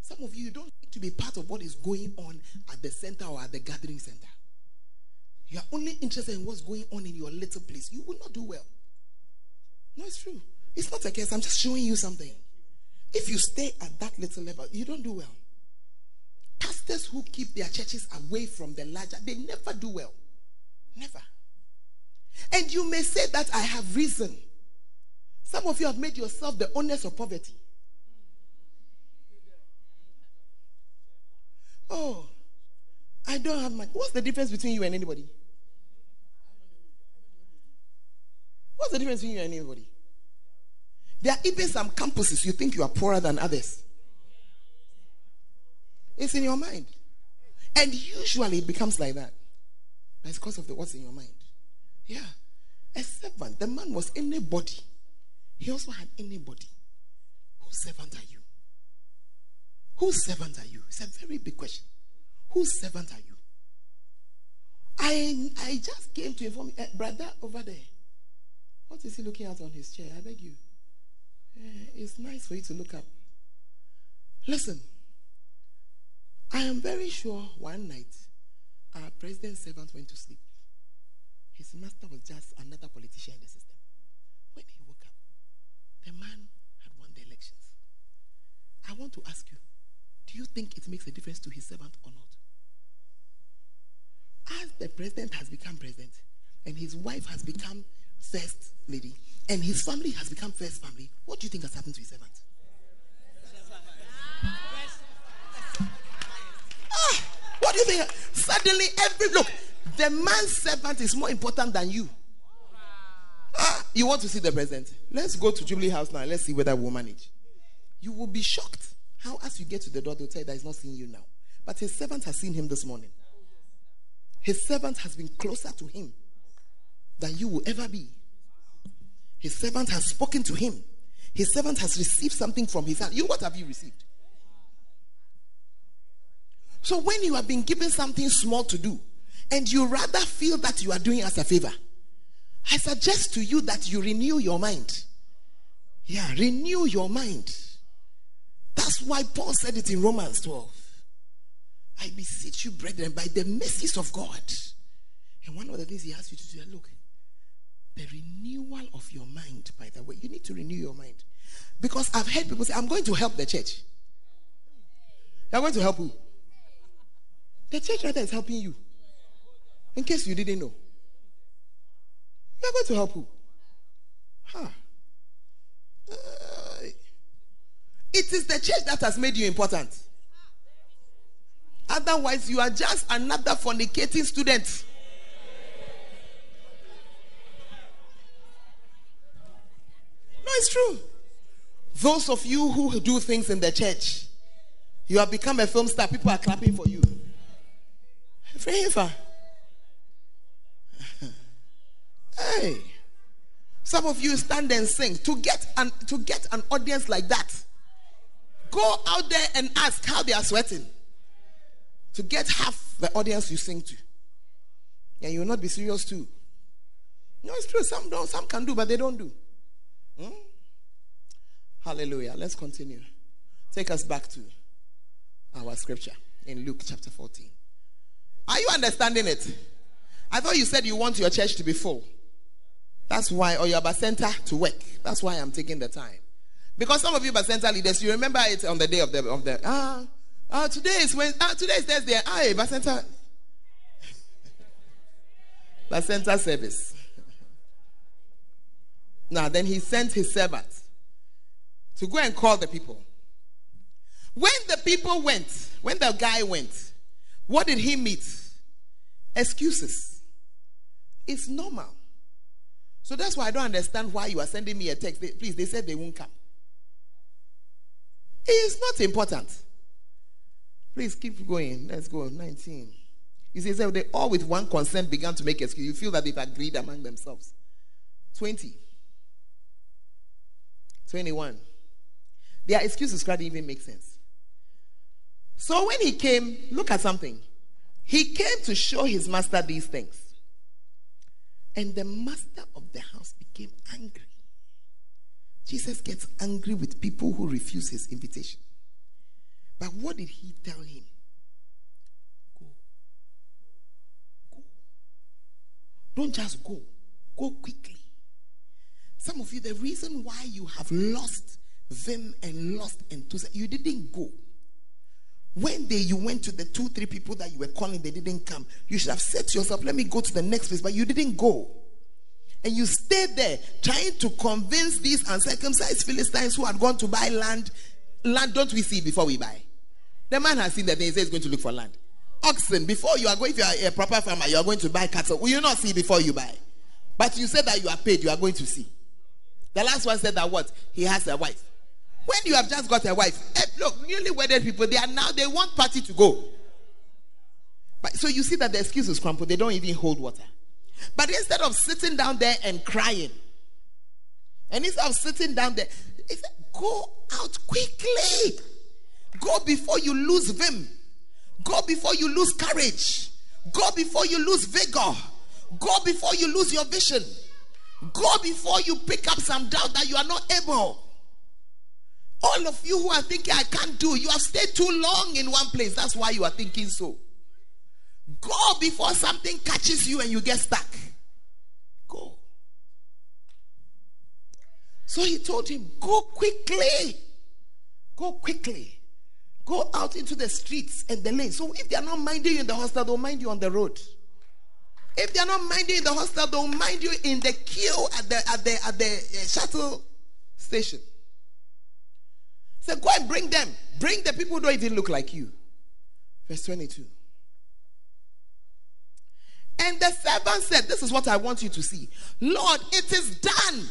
Some of you don't need to be part of what is going on at the center or at the gathering center. You are only interested in what's going on in your little place. You will not do well. No, it's true. It's not a case. I'm just showing you something. If you stay at that little level, you don't do well. Pastors who keep their churches away from the larger, they never do well. Never. And you may say that I have reason. Some of you have made yourself the owners of poverty. Oh, I don't have money. What's the difference between you and anybody? What's the difference between you and anybody? There are even some campuses you think you are poorer than others. It's in your mind. And usually it becomes like that. That's because of the what's in your mind. Yeah. A servant. The man was anybody. He also had anybody. Whose servant are you? Whose servant are you? It's a very big question. Whose servant are you? I I just came to inform uh, brother over there. What is he looking at on his chair? I beg you. Uh, it's nice for you to look up. Listen, I am very sure one night our president's servant went to sleep. His master was just another politician in the system. When he woke up, the man had won the elections. I want to ask you do you think it makes a difference to his servant or not? As the president has become president and his wife has become first lady, and his family has become first family, what do you think has happened to his servant? Ah, what do you think? Suddenly, every look, the man's servant is more important than you. Ah, you want to see the present? Let's go to Jubilee House now. Let's see whether we'll manage. You will be shocked how, as you get to the door, they'll tell you that he's not seeing you now. But his servant has seen him this morning. His servant has been closer to him than you will ever be. His servant has spoken to him. His servant has received something from his hand. You, what have you received? So when you have been given something small to do, and you rather feel that you are doing us a favor, I suggest to you that you renew your mind. Yeah, renew your mind. That's why Paul said it in Romans 12. I beseech you, brethren, by the mercies of God. And one of the things he asks you to do, look, the renewal of your mind, by the way, you need to renew your mind. Because I've heard people say, I'm going to help the church. You're going to help who? The church rather is helping you. In case you didn't know. You're going to help who? Huh. Uh, it is the church that has made you important. Otherwise, you are just another fornicating student. It's true. Those of you who do things in the church, you have become a film star. People are clapping for you. Favor. hey. Some of you stand and sing to get an to get an audience like that. Go out there and ask how they are sweating to get half the audience you sing to. And you will not be serious too. No, it's true. Some don't, some can do, but they don't do. Hmm? Hallelujah. Let's continue. Take us back to our scripture in Luke chapter 14. Are you understanding it? I thought you said you want your church to be full. That's why, or your center to work. That's why I'm taking the time. Because some of you center leaders, you remember it on the day of the of the ah ah today is when ah today is Thursday. Ah, Bacenta center service. Now then he sent his servants to go and call the people. When the people went, when the guy went, what did he meet? Excuses. It's normal. So that's why I don't understand why you are sending me a text. They, please, they said they won't come. It's not important. Please keep going. Let's go. 19. He says they all with one consent began to make excuses. You feel that they've agreed among themselves. 20. 21. Their excuses can't even make sense. So when he came, look at something. He came to show his master these things. And the master of the house became angry. Jesus gets angry with people who refuse his invitation. But what did he tell him? Go. Go. Don't just go. Go quickly. Some of you, the reason why you have lost them and lost enthusiasm, you didn't go. When they you went to the two, three people that you were calling, they didn't come. You should have said to yourself, let me go to the next place, but you didn't go. And you stayed there trying to convince these uncircumcised Philistines who had gone to buy land. Land don't we see before we buy? The man has seen that they say he's going to look for land. Oxen, before you are going, are a proper farmer, you are going to buy cattle. Will you not see before you buy? But you said that you are paid, you are going to see. The last one said that what? He has a wife. When you have just got a wife, eh, look, newly wedded people, they are now, they want party to go. But, so you see that the excuses crumple, they don't even hold water. But instead of sitting down there and crying, and instead of sitting down there, go out quickly. Go before you lose vim. Go before you lose courage. Go before you lose vigor. Go before you lose your vision. Go before you pick up some doubt that you are not able. All of you who are thinking, I can't do, you have stayed too long in one place. That's why you are thinking so. Go before something catches you and you get stuck. Go. So he told him, Go quickly. Go quickly. Go out into the streets and the lanes. So if they are not minding you in the hostel, they'll mind you on the road. If they are not minding in the hostel, they'll mind you in the queue at the at the at the uh, shuttle station. So go and bring them. Bring the people who don't even look like you. Verse 22. And the servant said, This is what I want you to see. Lord, it is done.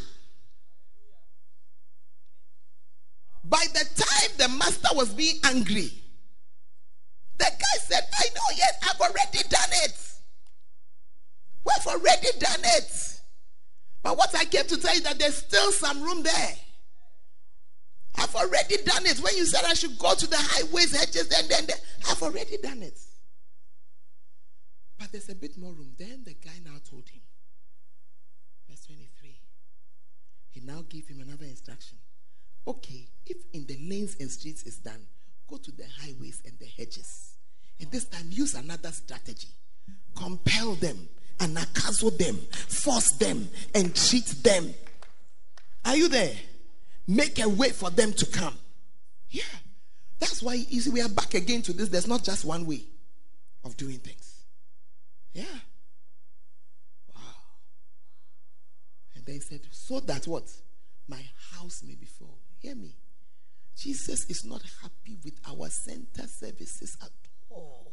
By the time the master was being angry, the guy said, I know, yes, I've already done it. We've already done it. But what I came to tell you that there's still some room there. I've already done it. When you said I should go to the highways, hedges, and then, then I've already done it. But there's a bit more room. Then the guy now told him, verse 23, he now gave him another instruction. Okay, if in the lanes and streets is done, go to the highways and the hedges. And this time, use another strategy. Compel them, and them, force them, and cheat them. Are you there? make a way for them to come. Yeah. That's why you see, we are back again to this. There's not just one way of doing things. Yeah. Wow. And they said, so that what? My house may be full. Hear me. Jesus is not happy with our center services at all.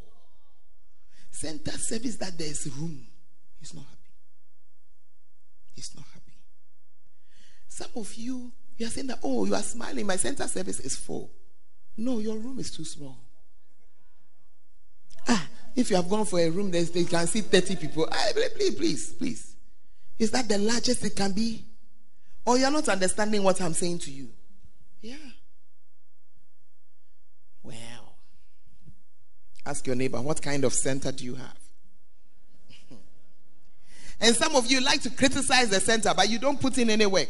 Center service that there is room. He's not happy. He's not happy. Some of you, you are saying that, oh, you are smiling. My center service is full. No, your room is too small. Ah, if you have gone for a room that they can see 30 people, ah, please, please, please. Is that the largest it can be? Or you're not understanding what I'm saying to you? Yeah. Well, ask your neighbor, what kind of center do you have? And some of you like to criticize the center, but you don't put in any work.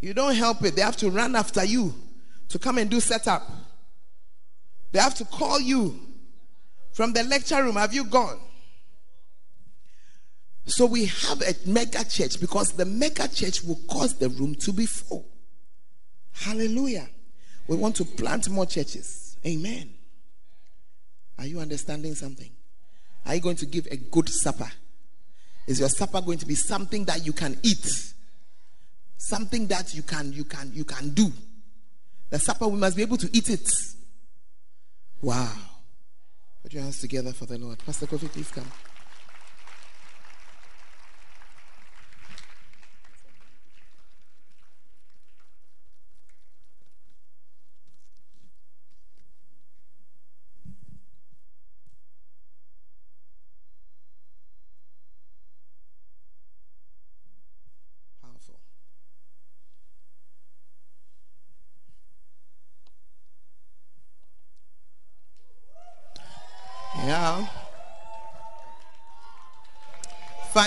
You don't help it. They have to run after you to come and do setup. They have to call you from the lecture room. Have you gone? So we have a mega church because the mega church will cause the room to be full. Hallelujah. We want to plant more churches. Amen. Are you understanding something? Are you going to give a good supper? Is your supper going to be something that you can eat? something that you can you can you can do. The supper we must be able to eat it. Wow. Put your hands together for the lord. Pastor kofi please come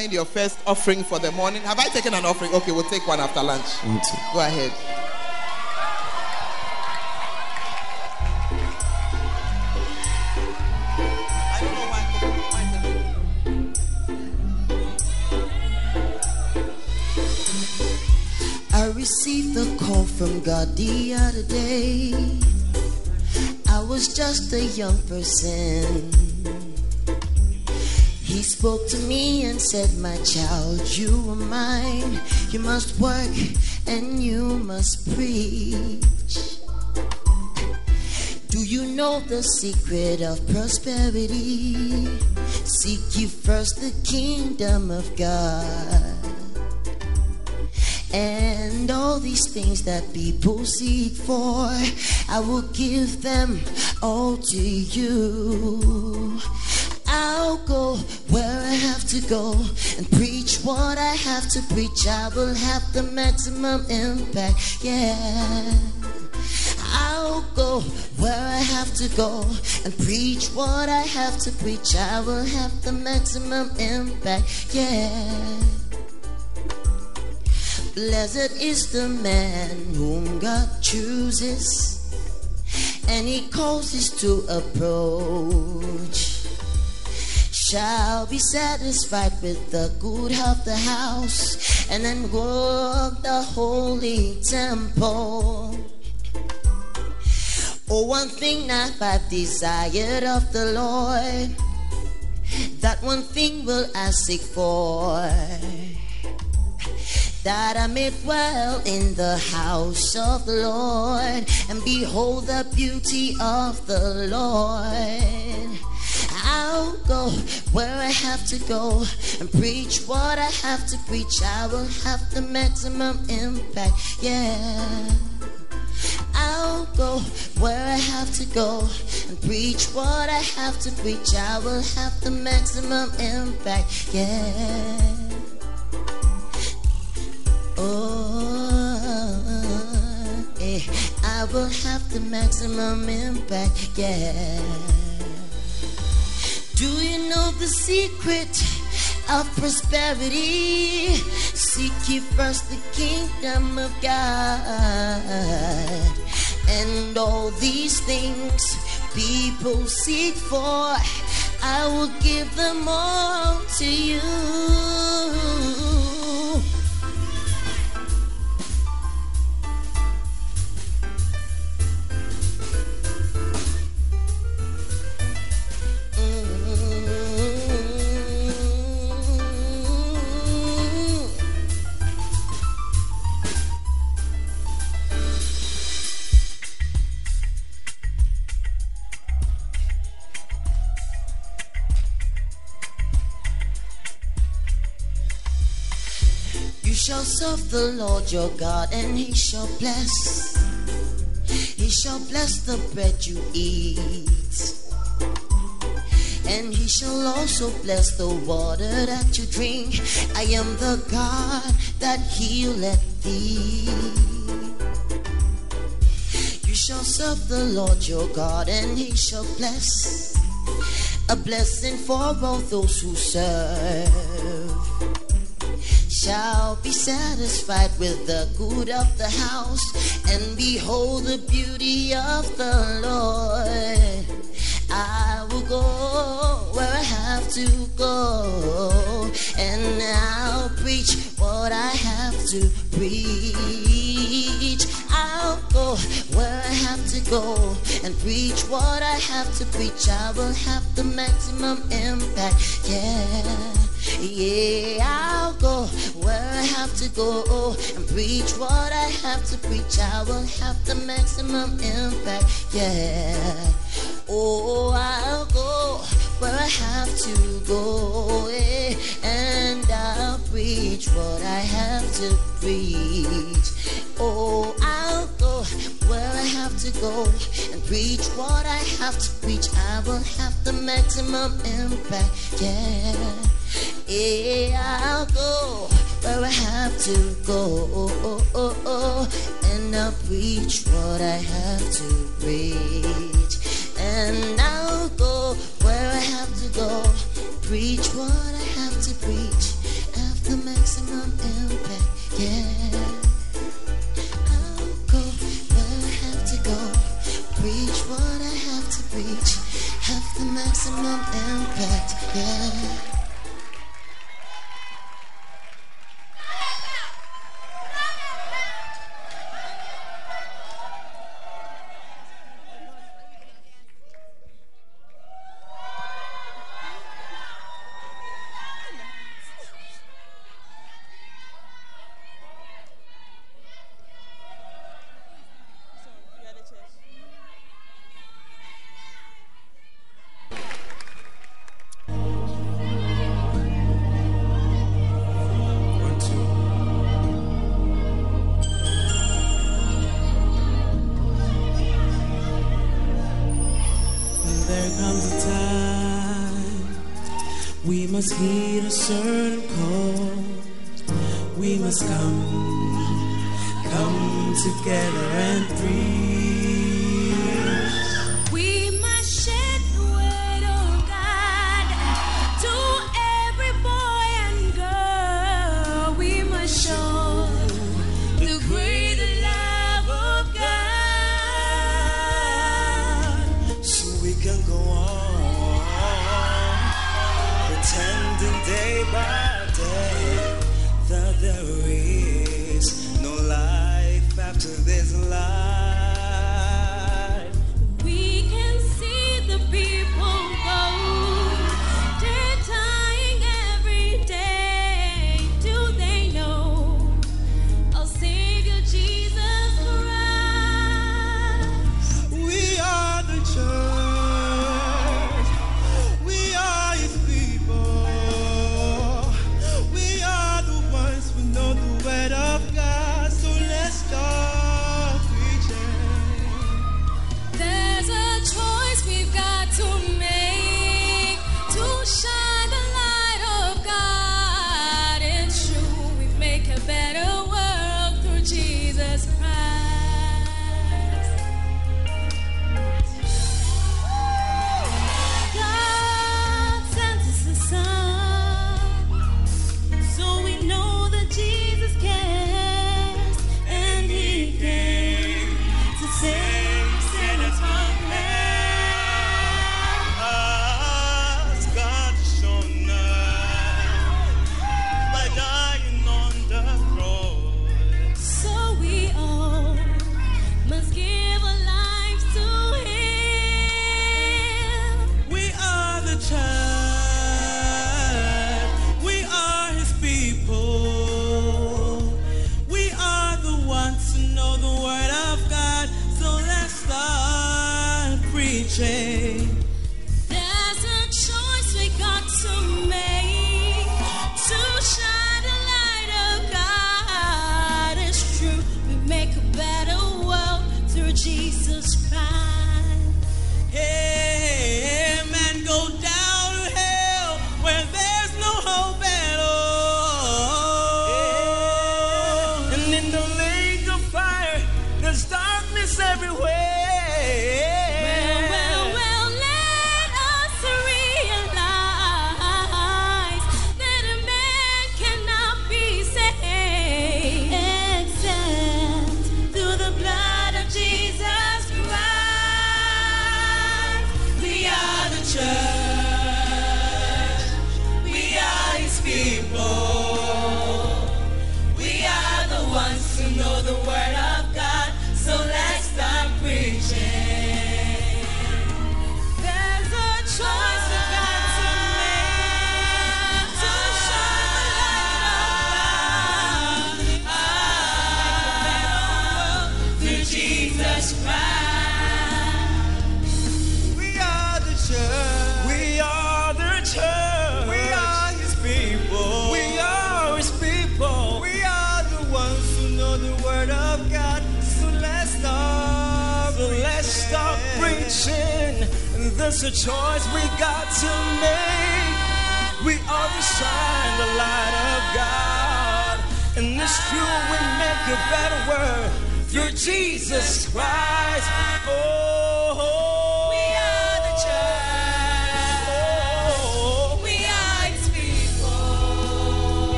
find your first offering for the morning. Have I taken an offering? Okay, we'll take one after lunch. Go ahead. I received a call from God the other day. I was just a young person he spoke to me and said, My child, you are mine. You must work and you must preach. Do you know the secret of prosperity? Seek ye first the kingdom of God. And all these things that people seek for, I will give them all to you. I'll go where I have to go and preach what I have to preach. I will have the maximum impact. Yeah. I'll go where I have to go and preach what I have to preach. I will have the maximum impact. Yeah. Blessed is the man whom God chooses and he calls causes to approach shall be satisfied with the good of the house and then walk the holy temple. Oh, one thing that I've desired of the Lord, that one thing will I seek for. That I may dwell in the house of the Lord and behold the beauty of the Lord. I'll go where I have to go and preach what I have to preach. I will have the maximum impact, yeah. I'll go where I have to go and preach what I have to preach. I will have the maximum impact, yeah. Oh, yeah. I will have the maximum impact, yeah. Do you know the secret of prosperity? Seek ye first the kingdom of God, and all these things people seek for, I will give them all to you. Shall serve the Lord your God, and he shall bless. He shall bless the bread you eat. And he shall also bless the water that you drink. I am the God that healeth thee. You shall serve the Lord your God, and he shall bless. A blessing for all those who serve shall be satisfied with the good of the house and behold the beauty of the Lord. I will go where I have to go and I'll preach what I have to preach. I'll go where I have to go and preach what I have to preach. I will have the maximum impact. Yeah. Yeah, I'll go where I have to go and preach what I have to preach. I will have the maximum impact. Yeah. Oh, I'll go where I have to go eh, and I'll preach what I have to preach. Oh, I'll go where I have to go and preach what I have to preach. I will have the maximum impact. Yeah. Yeah, I'll go where I have to go oh, oh, oh, and I'll preach what I have to preach. And I'll go where I have to go, preach what I have to preach, have the maximum impact. Yeah. I'll go where I have to go, preach what I have to preach, have the maximum impact. Yeah.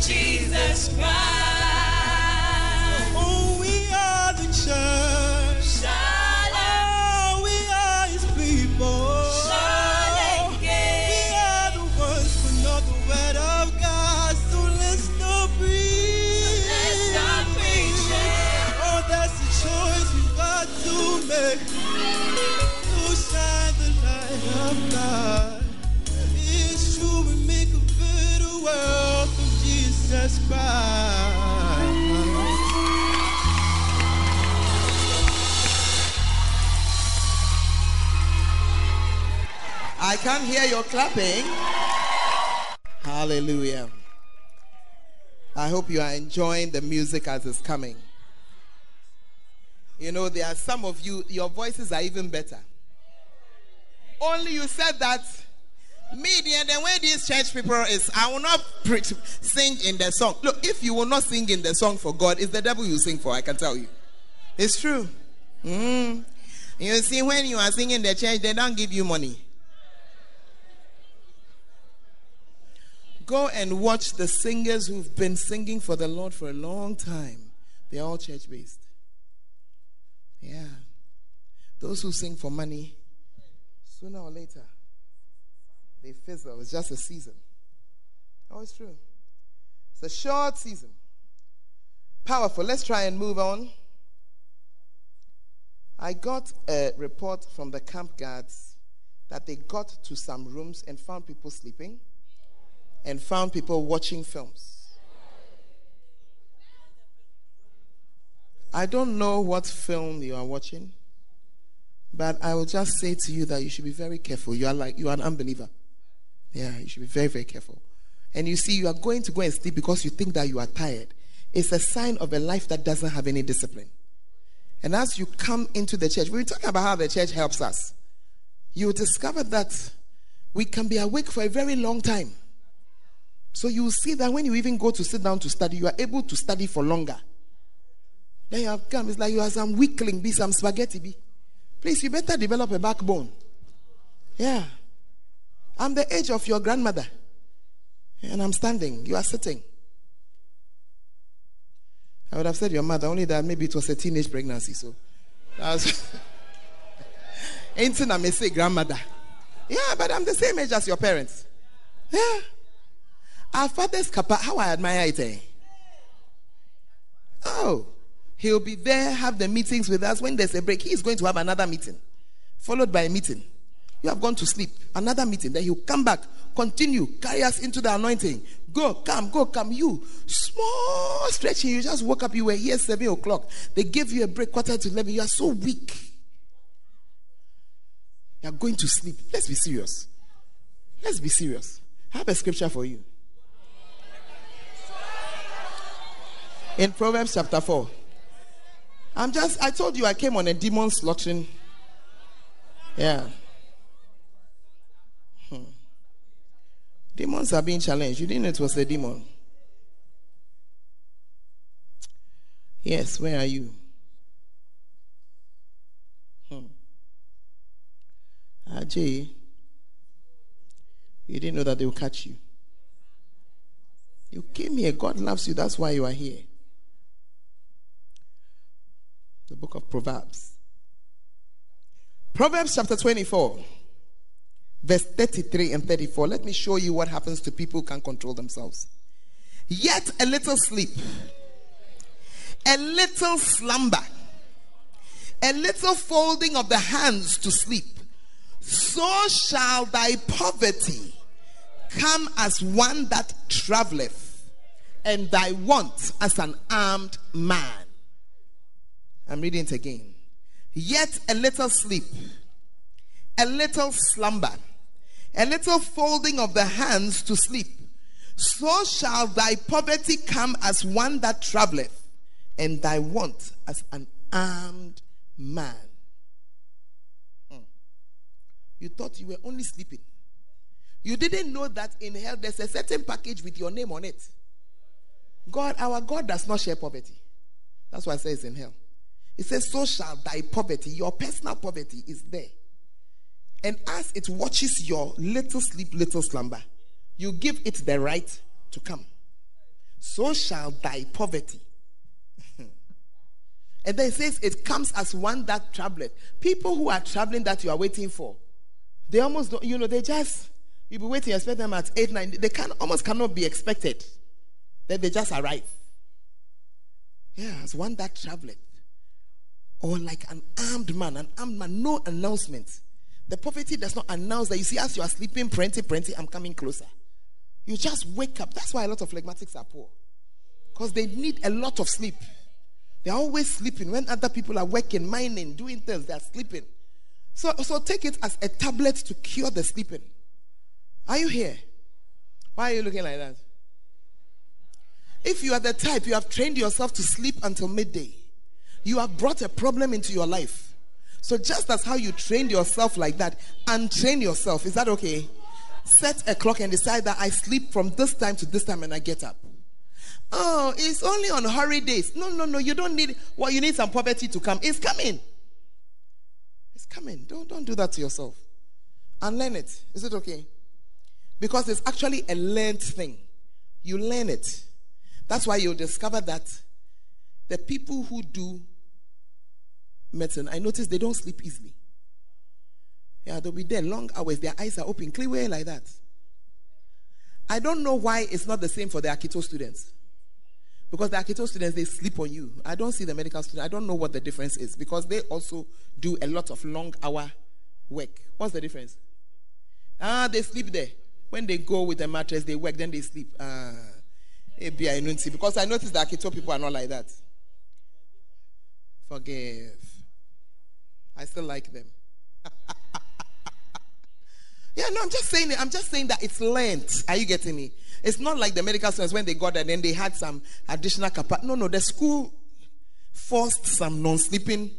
Jesus Christ. Can't hear your clapping. Hallelujah. I hope you are enjoying the music as it's coming. You know, there are some of you, your voices are even better. Only you said that me, the, way these church people is, I will not preach, sing in the song. Look, if you will not sing in the song for God, it's the devil you sing for, I can tell you. It's true. Mm. You see, when you are singing in the church, they don't give you money. Go and watch the singers who've been singing for the Lord for a long time. They're all church based. Yeah. Those who sing for money, sooner or later, they fizzle. It's just a season. Oh, it's true. It's a short season. Powerful. Let's try and move on. I got a report from the camp guards that they got to some rooms and found people sleeping and found people watching films. I don't know what film you are watching, but I will just say to you that you should be very careful. You are like you are an unbeliever. Yeah, you should be very, very careful. And you see, you are going to go and sleep because you think that you are tired. It's a sign of a life that doesn't have any discipline. And as you come into the church, we talk about how the church helps us. You discover that we can be awake for a very long time. So you see that when you even go to sit down to study, you are able to study for longer. Then you have come, it's like you are some weakling, be some spaghetti, be. Please, you better develop a backbone. Yeah. I'm the age of your grandmother. And I'm standing. You are sitting. I would have said your mother, only that maybe it was a teenage pregnancy. So that's anything I may say grandmother. Yeah, but I'm the same age as your parents. Yeah. Our father's kappa, how I admire it. Eh? Oh, he'll be there, have the meetings with us. When there's a break, he's going to have another meeting, followed by a meeting. You have gone to sleep, another meeting. Then he'll come back, Continue. Carry us into the anointing. Go, come, go, come. You, small stretching. You just woke up. You were here 7 o'clock. They gave you a break, quarter to 11. You are so weak. You are going to sleep. Let's be serious. Let's be serious. I have a scripture for you. In Proverbs chapter 4. I'm just, I told you I came on a demon slaughtering. Yeah. Hmm. Demons are being challenged. You didn't know it was a demon. Yes, where are you? Hmm. Ajay, you didn't know that they will catch you. You came here. God loves you. That's why you are here the book of Proverbs. Proverbs chapter 24, verse 33 and 34. Let me show you what happens to people who can't control themselves. Yet a little sleep, a little slumber, a little folding of the hands to sleep, so shall thy poverty come as one that traveleth, and thy want as an armed man. I'm reading it again. Yet a little sleep, a little slumber, a little folding of the hands to sleep. So shall thy poverty come as one that traveleth, and thy want as an armed man. Hmm. You thought you were only sleeping. You didn't know that in hell there's a certain package with your name on it. God, our God does not share poverty. That's why I say it's in hell. It says, So shall thy poverty, your personal poverty is there. And as it watches your little sleep, little slumber, you give it the right to come. So shall thy poverty. and then it says, It comes as one that traveleth. People who are traveling that you are waiting for, they almost don't, you know, they just, you'll be waiting, expect them at 8, 9, they can almost cannot be expected. Then they just arrive. Yeah, as one that traveleth or like an armed man, an armed man, no announcement. The poverty does not announce that you see, as you are sleeping, plenty, plenty, I'm coming closer. You just wake up. That's why a lot of phlegmatics are poor. Because they need a lot of sleep. They're always sleeping. When other people are working, mining, doing things, they're sleeping. So, so take it as a tablet to cure the sleeping. Are you here? Why are you looking like that? If you are the type, you have trained yourself to sleep until midday you have brought a problem into your life. So just as how you trained yourself like that, untrain yourself. Is that okay? Set a clock and decide that I sleep from this time to this time and I get up. Oh, it's only on hurry days. No, no, no. You don't need well, you need some poverty to come. It's coming. It's coming. Don't don't do that to yourself. And learn it. Is it okay? Because it's actually a learned thing. You learn it. That's why you'll discover that the people who do medicine, I notice they don't sleep easily. Yeah, they'll be there long hours, their eyes are open, clear like that. I don't know why it's not the same for the Akito students. Because the Akito students, they sleep on you. I don't see the medical students. I don't know what the difference is because they also do a lot of long hour work. What's the difference? Ah, they sleep there. When they go with the mattress, they work, then they sleep. Ah, because I notice the Akito people are not like that. Forgive. I still like them. yeah, no, I'm just saying it. I'm just saying that it's lent. Are you getting me? It's not like the medical students when they got there then they had some additional capacity. No, no, the school forced some non-sleeping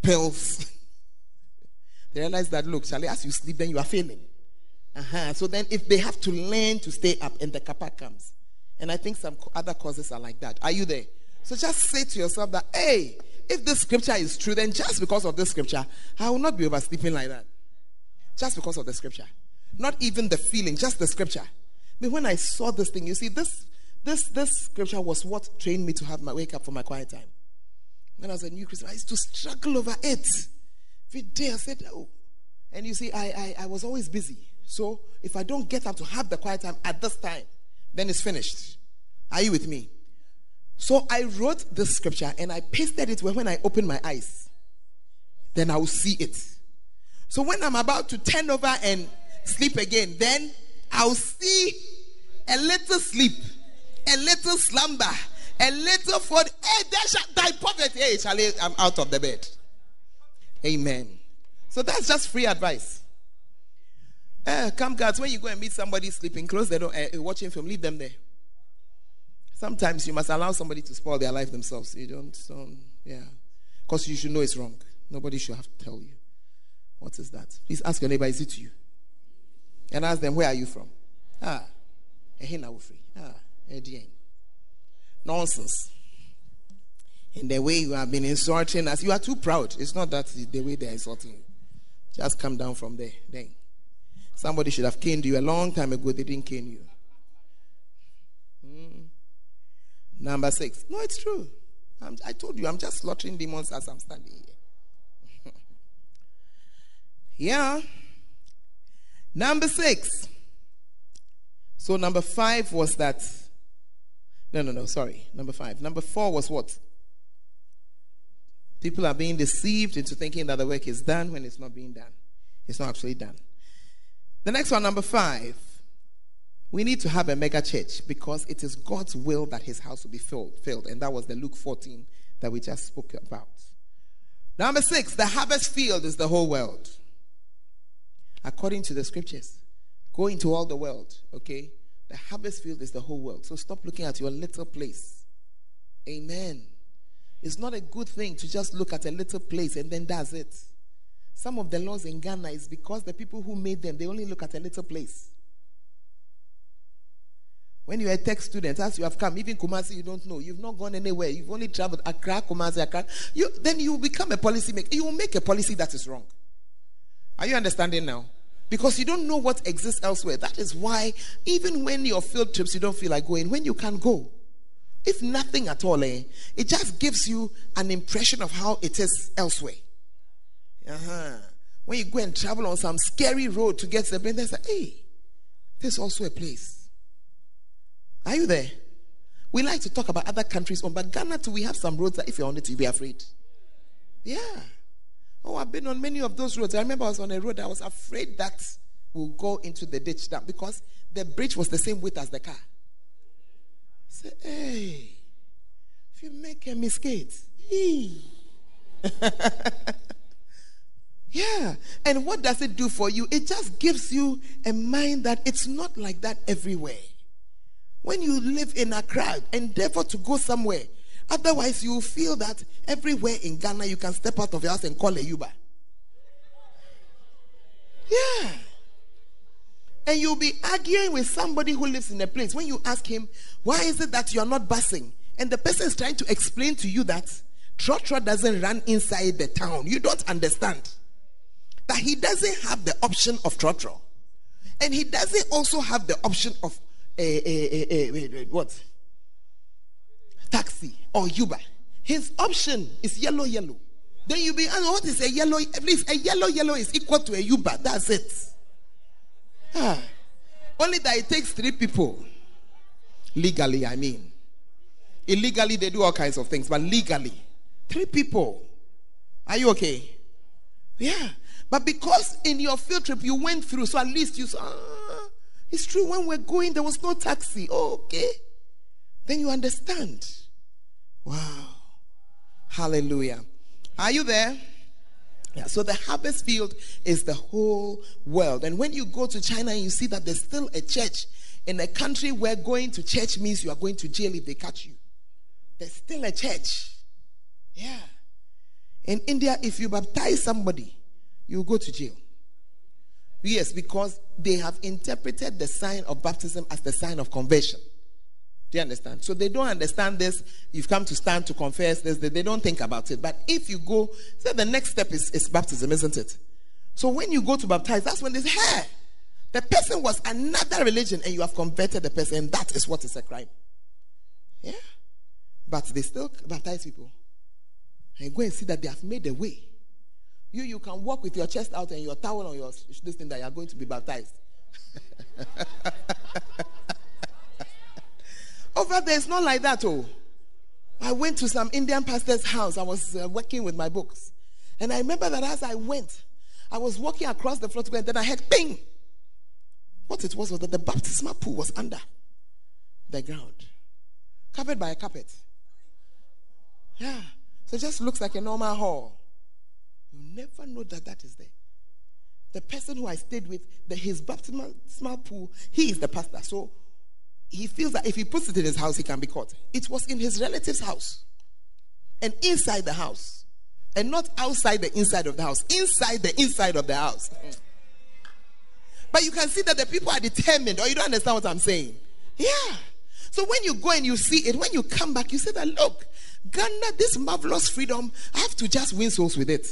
pills. they realized that look, Charlie, as you sleep, then you are failing. Uh-huh. So then if they have to learn to stay up and the kappa comes. And I think some other causes are like that. Are you there? So just say to yourself that, hey, if this scripture is true, then just because of this scripture, I will not be oversleeping like that. Just because of the scripture. Not even the feeling, just the scripture. But when I saw this thing, you see, this this this scripture was what trained me to have my wake up for my quiet time. When I was a new Christian, I used to struggle over it. Every day I said, oh. And you see, I, I, I was always busy. So if I don't get up to have the quiet time at this time, then it's finished. Are you with me? So I wrote the scripture and I pasted it where when I open my eyes, then I will see it. So when I'm about to turn over and sleep again, then I'll see a little sleep, a little slumber, a little food. Hey, there shall thy poverty. Hey, Charlie, I'm out of the bed. Amen. So that's just free advice. Eh, come, guys, when you go and meet somebody sleeping, close the door, uh, watching film, leave them there. Sometimes you must allow somebody to spoil their life themselves. You don't, don't yeah. Because you should know it's wrong. Nobody should have to tell you. What is that? Please ask your neighbor, is it you? And ask them, where are you from? Ah, free. Ah, Nonsense. In the way you have been insulting us, you are too proud. It's not that the way they're insulting you. Just come down from there. Then. Somebody should have caned you a long time ago. They didn't cane you. Hmm. Number six. No, it's true. I'm, i told you, I'm just slaughtering demons as I'm standing here. yeah. Number six. So, number five was that. No, no, no, sorry. Number five. Number four was what? People are being deceived into thinking that the work is done when it's not being done. It's not actually done. The next one, number five. We need to have a mega church because it is God's will that his house will be filled, filled. And that was the Luke 14 that we just spoke about. Number six, the harvest field is the whole world. According to the scriptures, go into all the world, okay? The harvest field is the whole world. So stop looking at your little place. Amen. It's not a good thing to just look at a little place and then that's it. Some of the laws in Ghana is because the people who made them, they only look at a little place. When you're a tech student, as you have come, even Kumasi, you don't know. You've not gone anywhere. You've only traveled Accra, Kumasi, Accra. You, then you become a policy maker. You will make a policy that is wrong. Are you understanding now? Because you don't know what exists elsewhere. That is why, even when your field trips, you don't feel like going, when you can go. If nothing at all, eh, it just gives you an impression of how it is elsewhere. Uh-huh. When you go and travel on some scary road to get to the place, they say, hey, there's also a place. Are you there? We like to talk about other countries, but Ghana too, we have some roads that if you're on it, you'll be afraid. Yeah. Oh, I've been on many of those roads. I remember I was on a road, I was afraid that we'll go into the ditch down because the bridge was the same width as the car. Say, hey, if you make a mistake, hey. Yeah. And what does it do for you? It just gives you a mind that it's not like that everywhere. When you live in Accra, endeavor to go somewhere. Otherwise, you will feel that everywhere in Ghana you can step out of your house and call a Uber. Yeah. And you'll be arguing with somebody who lives in a place. When you ask him, why is it that you're not busing? And the person is trying to explain to you that Trotro doesn't run inside the town. You don't understand that he doesn't have the option of trotro. And he doesn't also have the option of a, what? Taxi or Uber. His option is yellow, yellow. Then you be asking, what is a yellow? At least a yellow, yellow is equal to a Uber. That's it. Ah. Only that it takes three people. Legally, I mean. Illegally, they do all kinds of things, but legally, three people. Are you okay? Yeah. But because in your field trip you went through, so at least you saw, ah, it's true, when we're going, there was no taxi. Oh, okay. Then you understand. Wow. Hallelujah. Are you there? Yeah, so the harvest field is the whole world. And when you go to China and you see that there's still a church in a country where going to church means you are going to jail if they catch you, there's still a church. Yeah. In India, if you baptize somebody, you go to jail. Yes, because they have interpreted the sign of baptism as the sign of conversion. Do you understand? So they don't understand this. You've come to stand to confess this. They don't think about it. But if you go, say the next step is, is baptism, isn't it? So when you go to baptize, that's when they say, hey, the person was another religion and you have converted the person, and that is what is a crime. Yeah. But they still baptize people. And go and see that they have made a way you, you can walk with your chest out and your towel on your this thing that you are going to be baptized. Over there, it's not like that, oh. I went to some Indian pastor's house. I was uh, working with my books. And I remember that as I went, I was walking across the floor to go, and then I heard ping. What it was was that the baptismal pool was under the ground, covered by a carpet. Yeah. So it just looks like a normal hall. Never know that that is there. The person who I stayed with, the, his baptismal pool, he is the pastor. So he feels that if he puts it in his house, he can be caught. It was in his relative's house and inside the house, and not outside the inside of the house, inside the inside of the house. But you can see that the people are determined, or you don't understand what I'm saying. Yeah. So when you go and you see it, when you come back, you say that, look, Ghana, this marvelous freedom, I have to just win souls with it.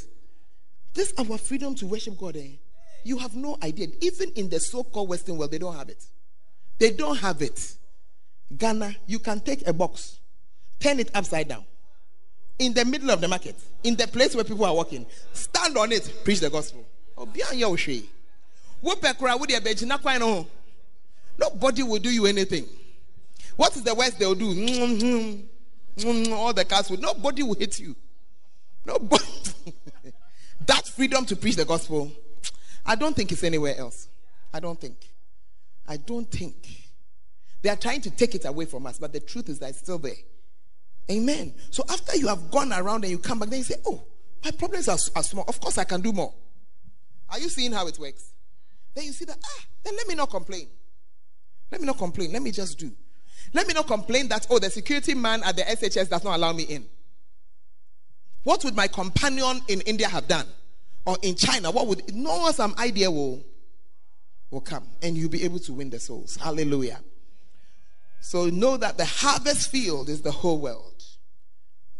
This our freedom to worship God. Eh? You have no idea. Even in the so-called Western world, they don't have it. They don't have it. Ghana, you can take a box, turn it upside down, in the middle of the market, in the place where people are walking, stand on it, preach the gospel. Nobody will do you anything. What is the worst they'll do? All the cars will. Nobody will hit you. Nobody. that freedom to preach the gospel, I don't think it's anywhere else. I don't think. I don't think. They are trying to take it away from us, but the truth is that it's still there. Amen. So after you have gone around and you come back, then you say, Oh, my problems are, are small. Of course, I can do more. Are you seeing how it works? Then you see that, ah, then let me not complain. Let me not complain. Let me just do. Let me not complain that, oh, the security man at the SHS does not allow me in. What would my companion in India have done? Or in China? What would, no some idea will, will come and you'll be able to win the souls. Hallelujah. So know that the harvest field is the whole world.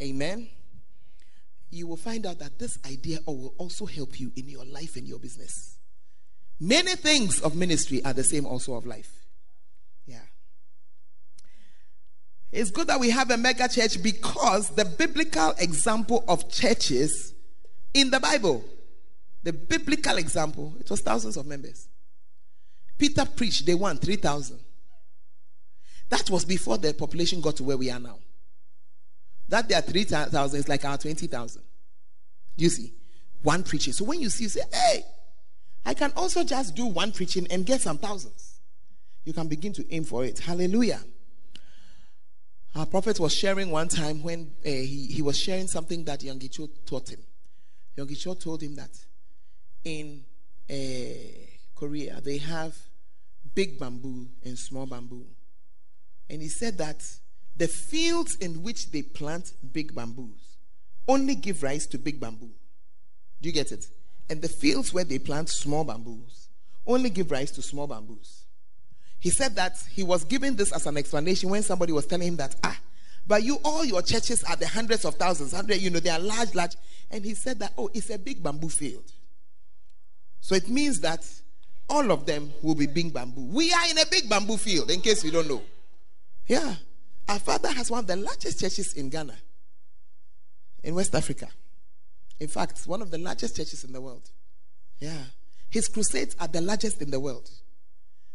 Amen. You will find out that this idea will also help you in your life and your business. Many things of ministry are the same also of life. Yeah. It's good that we have a mega church because the biblical example of churches in the Bible, the biblical example, it was thousands of members. Peter preached, they won 3,000. That was before the population got to where we are now. That there are 3,000 is like our 20,000. You see? One preaching. So when you see, you say, hey, I can also just do one preaching and get some thousands. You can begin to aim for it. Hallelujah. Our prophet was sharing one time when uh, he, he was sharing something that Cho taught him. Cho told him that in uh, Korea they have big bamboo and small bamboo. And he said that the fields in which they plant big bamboos only give rise to big bamboo. Do you get it? And the fields where they plant small bamboos only give rise to small bamboos. He said that he was giving this as an explanation when somebody was telling him that, ah, but you, all your churches are the hundreds of thousands, hundred, you know, they are large, large. And he said that, oh, it's a big bamboo field. So it means that all of them will be big bamboo. We are in a big bamboo field, in case you don't know. Yeah. Our father has one of the largest churches in Ghana, in West Africa. In fact, one of the largest churches in the world. Yeah. His crusades are the largest in the world.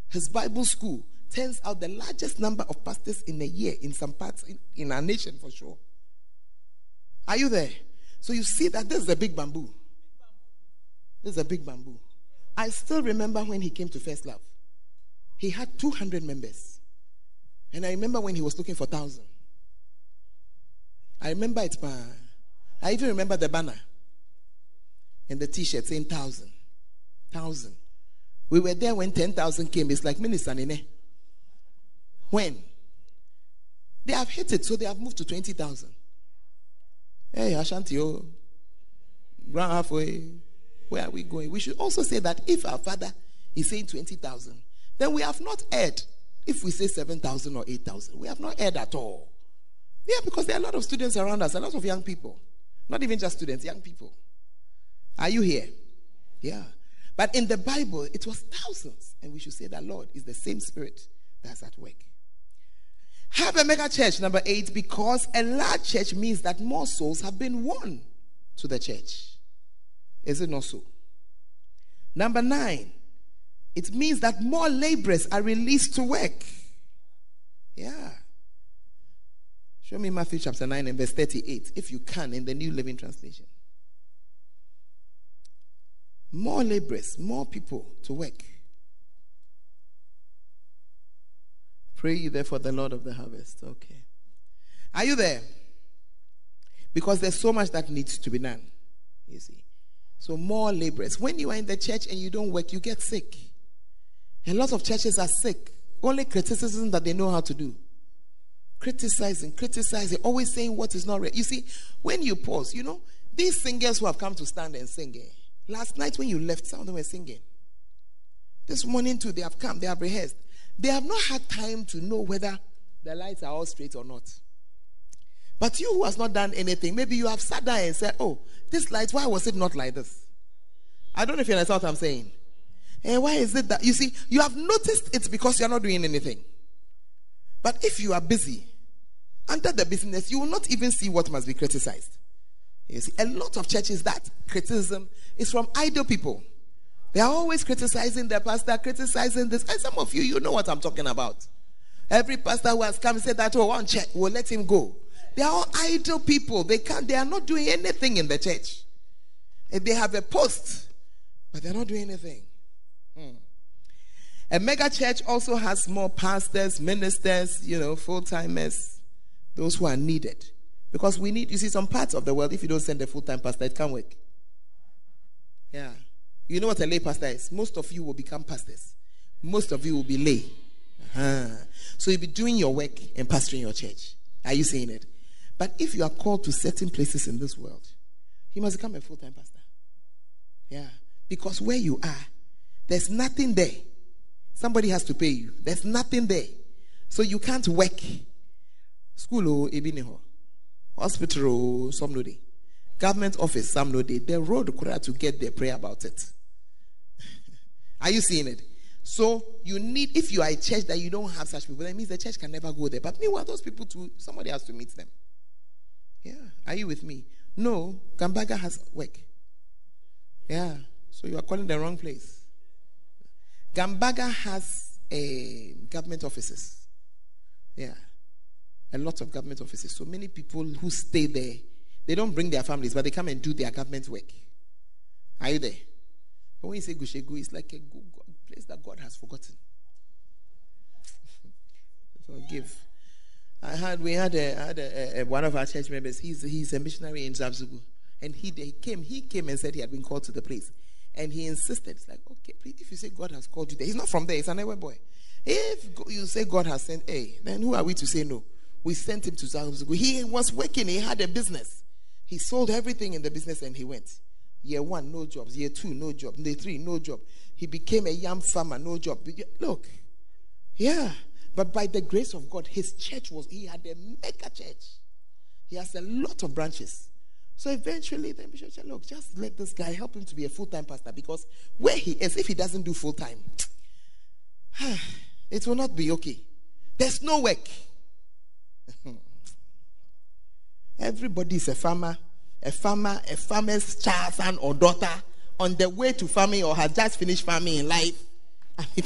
His Bible school turns out the largest number of pastors in a year in some parts in, in our nation for sure. Are you there? So you see that this is a big bamboo. This is a big bamboo. I still remember when he came to First Love. He had 200 members. And I remember when he was looking for 1,000. I remember it. I even remember the banner and the t shirt saying 1,000. 1,000. We were there when 10,000 came. It's like Minister Nene. When? They have hit it, so they have moved to 20,000. Hey, Ashanti, oh, ground halfway. Where are we going? We should also say that if our father is saying 20,000, then we have not erred. If we say 7,000 or 8,000, we have not erred at all. Yeah, because there are a lot of students around us, a lot of young people. Not even just students, young people. Are you here? Yeah. But in the Bible, it was thousands. And we should say that Lord is the same spirit that's at work. Have a mega church, number eight, because a large church means that more souls have been won to the church. Is it not so? Number nine, it means that more laborers are released to work. Yeah. Show me Matthew chapter 9 and verse 38, if you can, in the New Living Translation more laborers, more people to work. Pray ye therefore the Lord of the harvest. Okay. Are you there? Because there's so much that needs to be done. You see. So more laborers. When you are in the church and you don't work, you get sick. And lots of churches are sick. Only criticism that they know how to do. Criticizing, criticizing, always saying what is not right. You see, when you pause, you know, these singers who have come to stand and sing, eh, last night when you left, some of them were singing. This morning too, they have come, they have rehearsed. They have not had time to know whether the lights are all straight or not. But you who has not done anything, maybe you have sat down and said, Oh, this light, why was it not like this? I don't know if you understand what I'm saying. And why is it that you see you have noticed it's because you're not doing anything. But if you are busy under the business, you will not even see what must be criticized. You see, a lot of churches that criticism is from idle people. They are always criticizing their pastor, criticizing this. And some of you, you know what I'm talking about. Every pastor who has come said that, oh, one check, we'll let him go. They are all idle people. They can't, they are not doing anything in the church. And they have a post, but they're not doing anything. Hmm. A mega church also has more pastors, ministers, you know, full timers, those who are needed. Because we need, you see, some parts of the world, if you don't send a full time pastor, it can't work. Yeah. You know what a lay pastor is? Most of you will become pastors, most of you will be lay. Uh-huh. So you'll be doing your work and pastoring your church. Are you seeing it? But if you are called to certain places in this world, you must become a full time pastor. Yeah. Because where you are, there's nothing there. Somebody has to pay you. There's nothing there. So you can't work. School oh, or ebiniho. Hospital or some no. Government office, some no day. The road required to get there, pray about it. are you seeing it? So you need, if you are a church that you don't have such people, that means the church can never go there. But meanwhile, those people too, somebody has to meet them. Yeah. Are you with me? No, Gambaga has work. Yeah. So you are calling the wrong place. Gambaga has a eh, government offices. Yeah. A lot of government offices. So many people who stay there, they don't bring their families, but they come and do their government work. Are you there? But when you say Gushegu, it's like a place that God has forgotten. Forgive. I had we had a, had a, a, one of our church members. He's he's a missionary in Zabzugu, and he, came he came and said he had been called to the place, and he insisted. It's like okay, if you say God has called you there, he's not from there. He's an Ewe boy. If you say God has sent A, then who are we to say no? We sent him to Zabzugu. He was working. He had a business. He sold everything in the business and he went. Year one, no jobs. Year two, no job. Year three, no job. He became a yam farmer, no job. Look, yeah. But by the grace of God, his church was, he had a mega church. He has a lot of branches. So eventually, the bishop said, Look, just let this guy help him to be a full time pastor because where he is, if he doesn't do full time, it will not be okay. There's no work. Everybody is a farmer, a farmer, a farmer's child, son, or daughter on the way to farming or has just finished farming in life. I mean,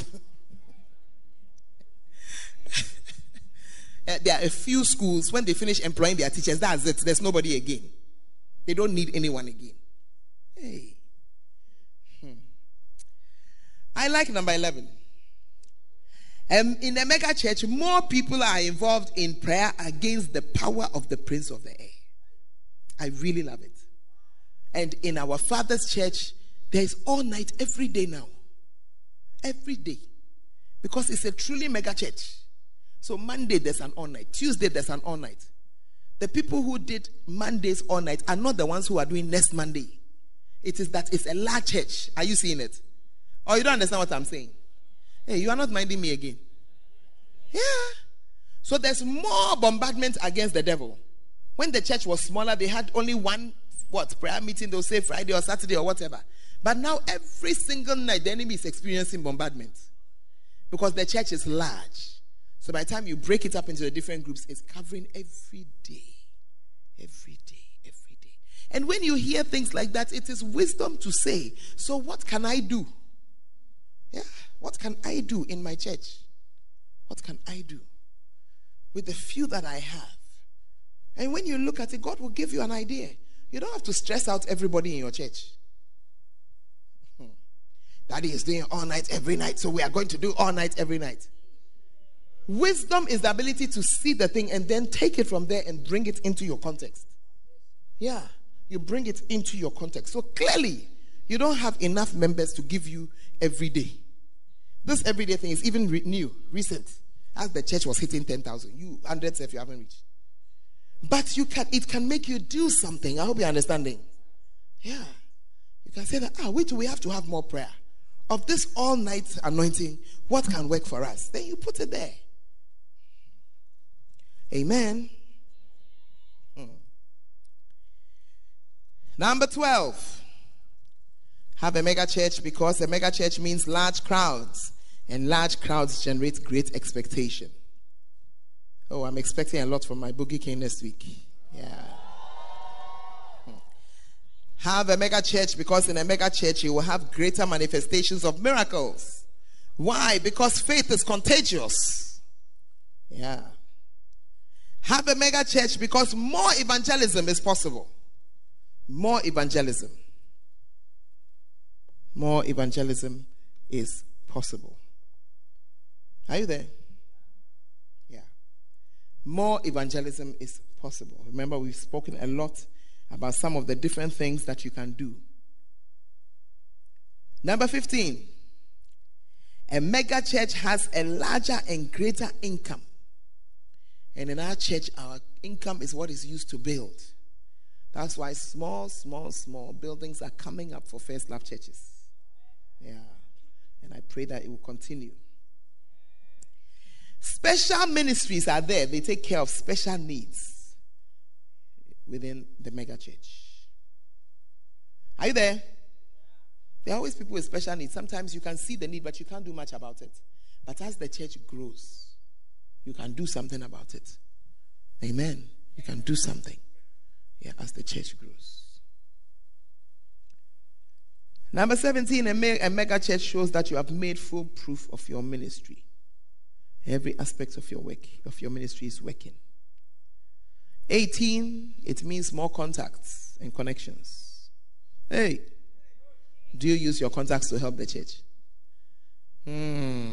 uh, there are a few schools when they finish employing their teachers, that's it. There's nobody again. They don't need anyone again. Hey. Hmm. I like number 11. Um, in the mega church, more people are involved in prayer against the power of the prince of the air. I really love it. And in our father's church, there is all night every day now. Every day. Because it's a truly mega church. So Monday there's an all night. Tuesday there's an all night. The people who did Mondays all night are not the ones who are doing next Monday. It is that it's a large church. Are you seeing it? Or you don't understand what I'm saying? Hey, you are not minding me again. Yeah. So there's more bombardment against the devil. When the church was smaller, they had only one what prayer meeting. They'll say Friday or Saturday or whatever. But now every single night the enemy is experiencing bombardment because the church is large. So by the time you break it up into the different groups, it's covering every day. Every day, every day. And when you hear things like that, it is wisdom to say, So what can I do? Yeah, what can I do in my church? What can I do with the few that I have? And when you look at it, God will give you an idea. You don't have to stress out everybody in your church. Daddy is doing all night every night, so we are going to do all night every night. Wisdom is the ability to see the thing and then take it from there and bring it into your context. Yeah, you bring it into your context. So clearly, you don't have enough members to give you every day. This everyday thing is even re- new, recent. As the church was hitting 10,000, you hundreds if you haven't reached. But you can it can make you do something. I hope you're understanding. Yeah. You can say that, ah, wait, we have to have more prayer. Of this all night anointing, what can work for us? Then you put it there. Amen. Hmm. Number 12. Have a mega church because a mega church means large crowds, and large crowds generate great expectation. Oh, I'm expecting a lot from my Boogie King next week. Yeah. Hmm. Have a mega church because in a mega church you will have greater manifestations of miracles. Why? Because faith is contagious. Yeah. Have a mega church because more evangelism is possible. More evangelism. More evangelism is possible. Are you there? Yeah. More evangelism is possible. Remember, we've spoken a lot about some of the different things that you can do. Number 15. A mega church has a larger and greater income. And in our church, our income is what is used to build. That's why small, small, small buildings are coming up for First Love churches. Yeah. And I pray that it will continue. Special ministries are there, they take care of special needs within the mega church. Are you there? There are always people with special needs. Sometimes you can see the need, but you can't do much about it. But as the church grows, you can do something about it. Amen. You can do something. Yeah, as the church grows. Number 17, a, a mega church shows that you have made full proof of your ministry. Every aspect of your work, of your ministry is working. 18, it means more contacts and connections. Hey, do you use your contacts to help the church? Hmm,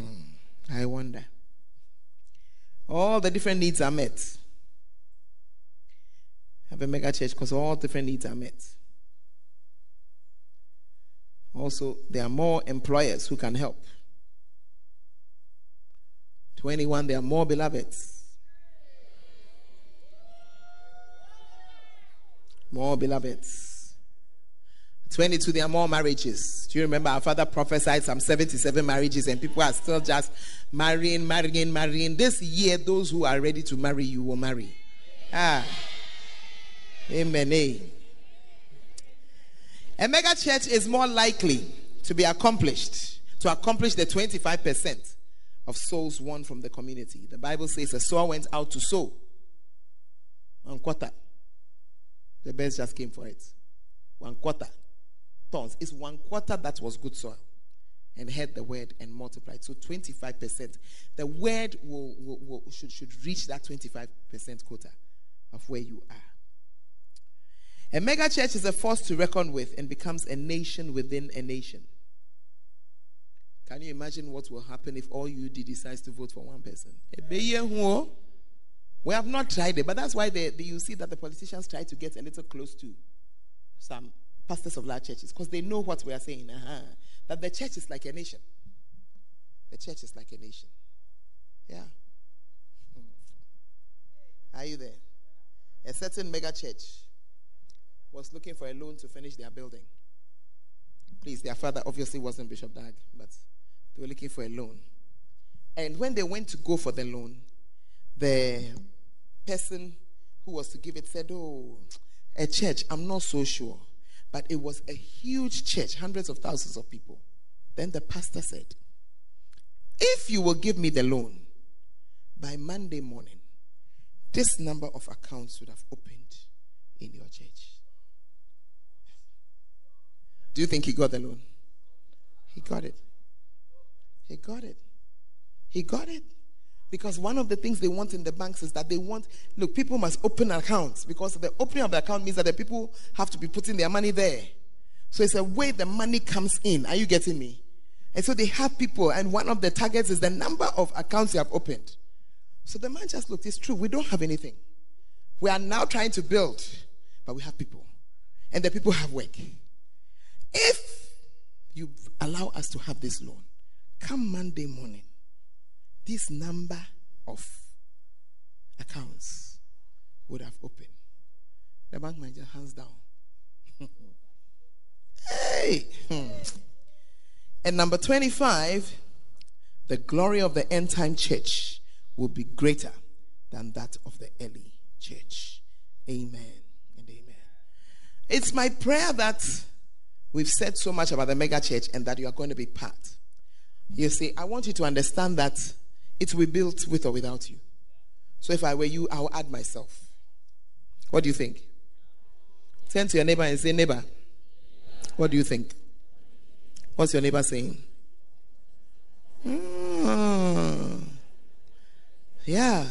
I wonder. All the different needs are met. Have a mega church because all different needs are met. Also, there are more employers who can help. 21, there are more beloveds. More beloveds. 22, there are more marriages. Do you remember our father prophesied some 77 marriages and people are still just marrying, marrying, marrying? This year, those who are ready to marry you will marry. Ah. Amen. Eh? A mega church is more likely to be accomplished, to accomplish the 25% of souls won from the community. The Bible says a sower went out to sow. One quarter. The birds just came for it. One quarter. Tons. It's one quarter that was good soil and heard the word and multiplied. So 25%. The word will, will, will, should, should reach that 25% quota of where you are. A mega church is a force to reckon with and becomes a nation within a nation. Can you imagine what will happen if all UD decides to vote for one person? We have not tried it, but that's why they, they, you see that the politicians try to get a little close to some pastors of large churches because they know what we are saying. Uh-huh. That the church is like a nation. The church is like a nation. Yeah. Are you there? A certain mega church was looking for a loan to finish their building. Please, their father obviously wasn't Bishop Dag, but they were looking for a loan. And when they went to go for the loan, the person who was to give it said, Oh, a church, I'm not so sure. But it was a huge church, hundreds of thousands of people. Then the pastor said, If you will give me the loan by Monday morning, this number of accounts would have opened in your church. Do you think he got the loan? He got it. He got it. He got it. Because one of the things they want in the banks is that they want, look, people must open accounts because the opening of the account means that the people have to be putting their money there. So it's a way the money comes in. Are you getting me? And so they have people, and one of the targets is the number of accounts you have opened. So the man just looked. It's true. We don't have anything. We are now trying to build, but we have people. And the people have work. If you allow us to have this loan, come Monday morning, this number of accounts would have opened. The bank manager hands down. hey! Hmm. And number 25, the glory of the end time church will be greater than that of the early church. Amen and amen. It's my prayer that we've said so much about the mega church and that you are going to be part. You see, I want you to understand that it will be built with or without you. So if I were you, I will add myself. What do you think? Turn to your neighbor and say, Neighbor, what do you think? What's your neighbor saying? Mm. Yeah.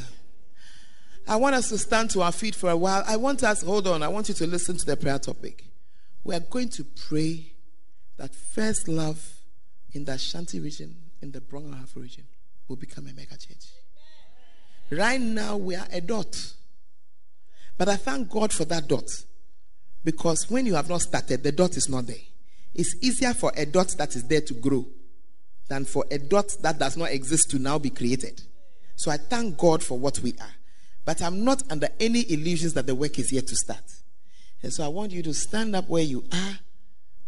I want us to stand to our feet for a while. I want us, hold on, I want you to listen to the prayer topic. We are going to pray that first love in the Ashanti region, in the Brong-Ahafo region, will become a mega church. Right now, we are a dot. But I thank God for that dot. Because when you have not started, the dot is not there. It's easier for a dot that is there to grow than for a dot that does not exist to now be created. So I thank God for what we are. But I'm not under any illusions that the work is yet to start. And so I want you to stand up where you are.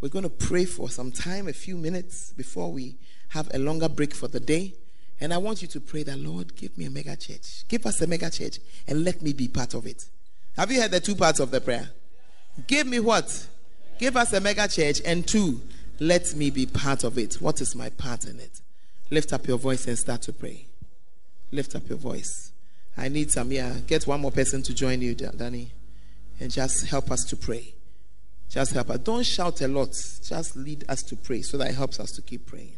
We're going to pray for some time, a few minutes before we have a longer break for the day. And I want you to pray that, Lord, give me a mega church. Give us a mega church and let me be part of it. Have you heard the two parts of the prayer? Give me what? Give us a mega church. And two, let me be part of it. What is my part in it? Lift up your voice and start to pray. Lift up your voice. I need some, yeah. Get one more person to join you, Danny. And just help us to pray. Just help us. Don't shout a lot. Just lead us to pray so that it helps us to keep praying.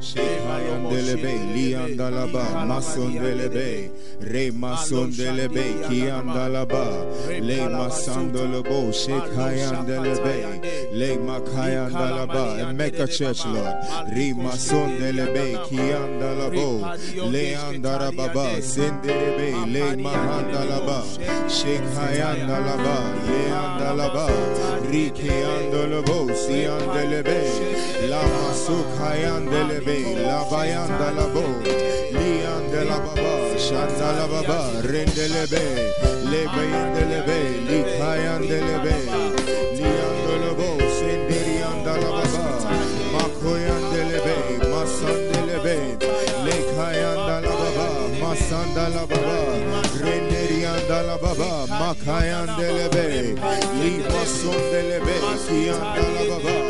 ba shekayandelebe liandala ba masondelebe re masondelebe kiandala ba le masandolo bo shekayandelebe le makayandala ba and make a church Lord. Re masondelebe kiandala bo Leandara Baba, Senderebe, Le Mahandalaba, Shekhayandalaba, Leandalaba, Rikeandalabo, Siandelebe, Lama Sukhayandelebe, Labayandalabo, Liandelababa, Shandalababa, Rendelebe, Lebayandelebe, Likayandelebe, Liandalabo, Senderiandalababa, Makoyandelebe, Masandelebe, Lekayanda la baba, Masanda la baba, Renerianda la baba, Makayanda lebe, Lima sondelebe, Kianda la baba, Leba kayanda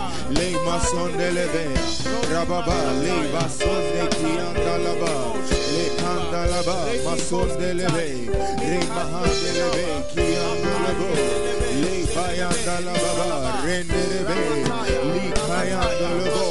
Lema Sondelebe, Rababa, Liba Sonde Kiandalaba, Le Kandalaba, Masondelebe, Rema Handelebe, Kiandalabo, Le Bayandalaba, Rendelebe, Li Kayandalabo,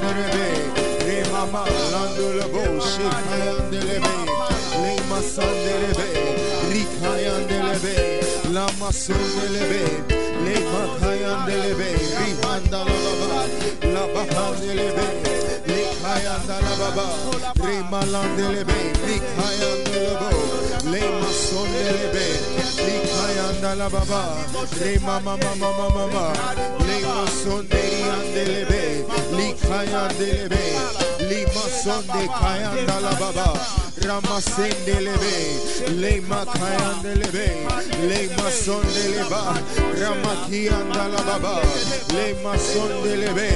Mama Landolo Bo Shikayandelebe Le Masandelebe Rikayandelebe La Remasundelebe, Le Makayandelebe, Rihanda la Baba, La Bahandelebe, Le Kayanda la Baba, Remalandelebe, Le Kayandelebo, Le Masundelebe, Le Kayanda la Baba, Rema Mama Mama Mama, Le Masunderiandelebe, Le Kayandelebe, Le Masunde Kayanda la Baba, Ramasendelebe, Le Makayandelebe, Le Masondeleba, Ramakianda la Baba, Le Masondelebe,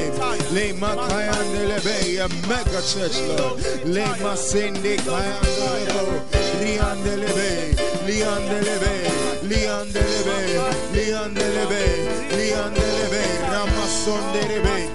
Le Makayandelebe, a mega church, Lord. Le Masende Kayandelebo, Liandelebe, Liandelebe, Liandelebe, Liandelebe, Liandelebe, Ramasondelebe, Le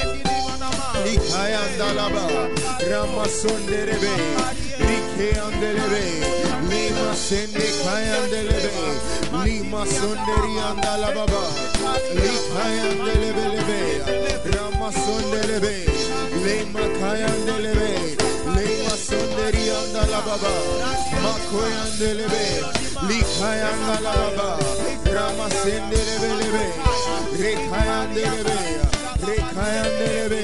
Likayandalaba, Ramasonderebe, Likeandelebe, Lima Sende Kayandelebe, Lima Sonderiandalababa, Likayandelebelebe, Ramasondelebe, Lima Kayandelebe, Lima Sonderiandalababa, Makoyandelebe, Likayandalababa, Ramasendelebelebe, Rekayandelebe, Rekayandelebe,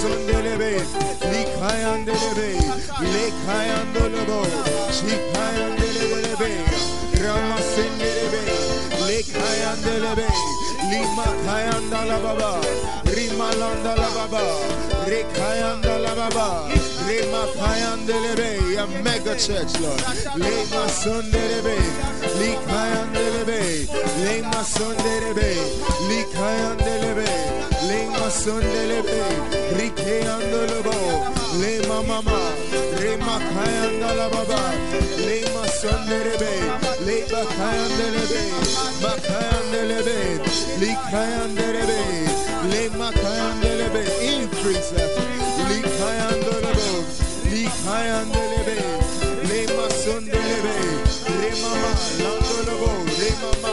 sondelebe, likayandelebe, lekayandolobo, chikayandelebe, ramasendelebe, lekayandelebe, lima kayandala baba, rimalanda la baba, rekayanda la baba, rema kayandelebe, a mega church, Lord. Lema sondelebe, likayandelebe, lema sondelebe, likayandelebe, lema sondelebe, rikeandolobo, lema mama, rema kayandala baba, lema sondelebe, leba kayandelebe, makayandelebe, likayandelebe, lema kayandelebe, increase us, likayandolobo, likayandelebe, lema sondelebe, remama, landolobo, remama,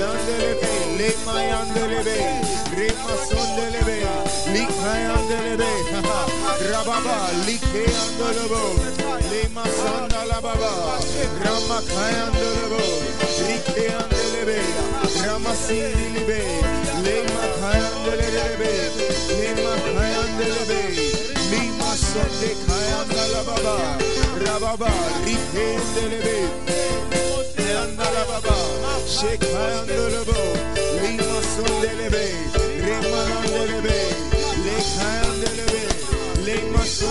landelebe, lema yandelebe, rema sondelebe, likayandelebe, rababa, likeandolobo, lema sandalababa, rama kayandolobo, likeandelebe, rama sindilibe, lema kayandelebe, lema kayandelebe, lima sonde kayandalababa, rababa, likeandelebe, Andalababa, Shekayandolabo, Lima Sondelebe, Remandelebe, Lekayandelebe,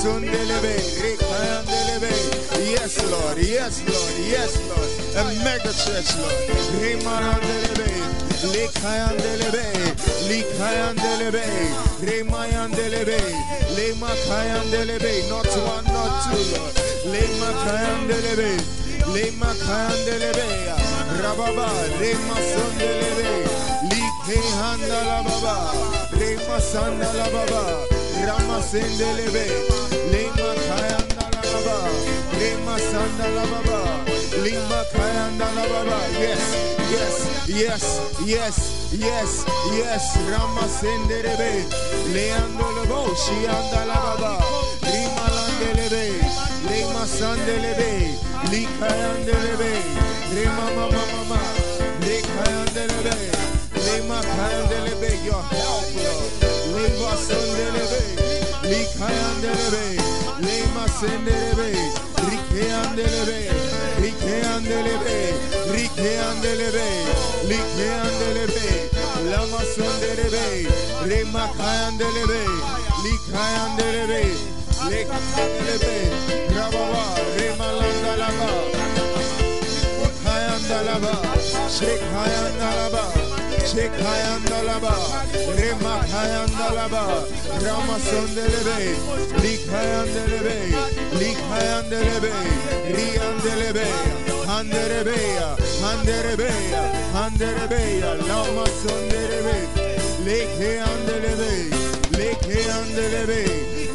Lamasundelebe, Rekayandelebe. Yes, Lord, yes, Lord, yes, Lord. A mega church, Lord. Remandelebe, Lekayandelebe, Lekayandelebe, Remayandelebe, Lemakayandelebe. Not one, not two, Lord. Lemakayandelebe, Lemakayandelebe, Rababa, Remasondelebe, Likehanda la baba, Rama kayanda la baba, Rema sanda la baba, Lima kayanda la baba. Yes, yes, yes, yes, yes, yes. Rama sendelebe, Leando lebo, Shianda la baba, Rima Andelebe, Lema Sandelebe, Likayandelebe, Lema Mama Mama, Likayandelebe, Lema Kayandelebe, your help, Lord. Lema Sandelebe, Likayandelebe, Lema Sendelebe, Rikeyandelebe, Rikeyandelebe, Rikeyandelebe, Likeyandelebe, Lama Sandelebe, Rema Kayandelebe, Likayandelebe, Lekayandelebe, Rababa, Rema Landalaba, Kayandalaba, Shekayandalaba, Şekayandalaba, Remakayandalaba, Ramasondelebe, Likayandelebe, Likayandelebe, Riyandelebe, Handerebeya, Handerebeya, Handerebeya, Lamasondelebe, Likayandelebe, Likayandelebe,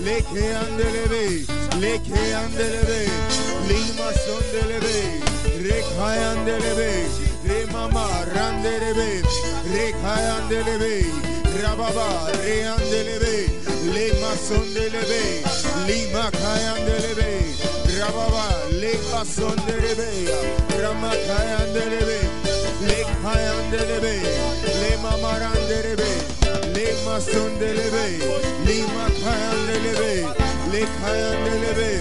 Likayandelebe, Likayandelebe, Lima Sondelebe, Rekayandelebe, Remama Randelebe, Rekayandelebe, Rababa Reandelebe, Lema Sondelebe, Lima Kayandelebe, Rababa Lema Sondelebe, Rama Kayandelebe, Lekayandelebe, Lema Marandelebe, Lema Sondelebe, Lima Kayandelebe, Lekayandelebe,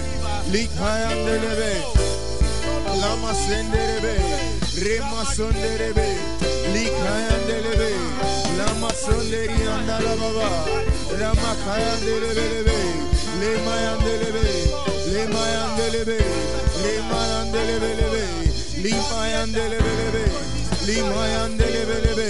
Remasonderebe, Likayandelebe, Lamasonderi Andalababa, Lamakayandelebelebe, Lemayandelebe, Lemayandelebe, Lemayandelebelebe, Limayandelebelebe, Limayandelebelebe,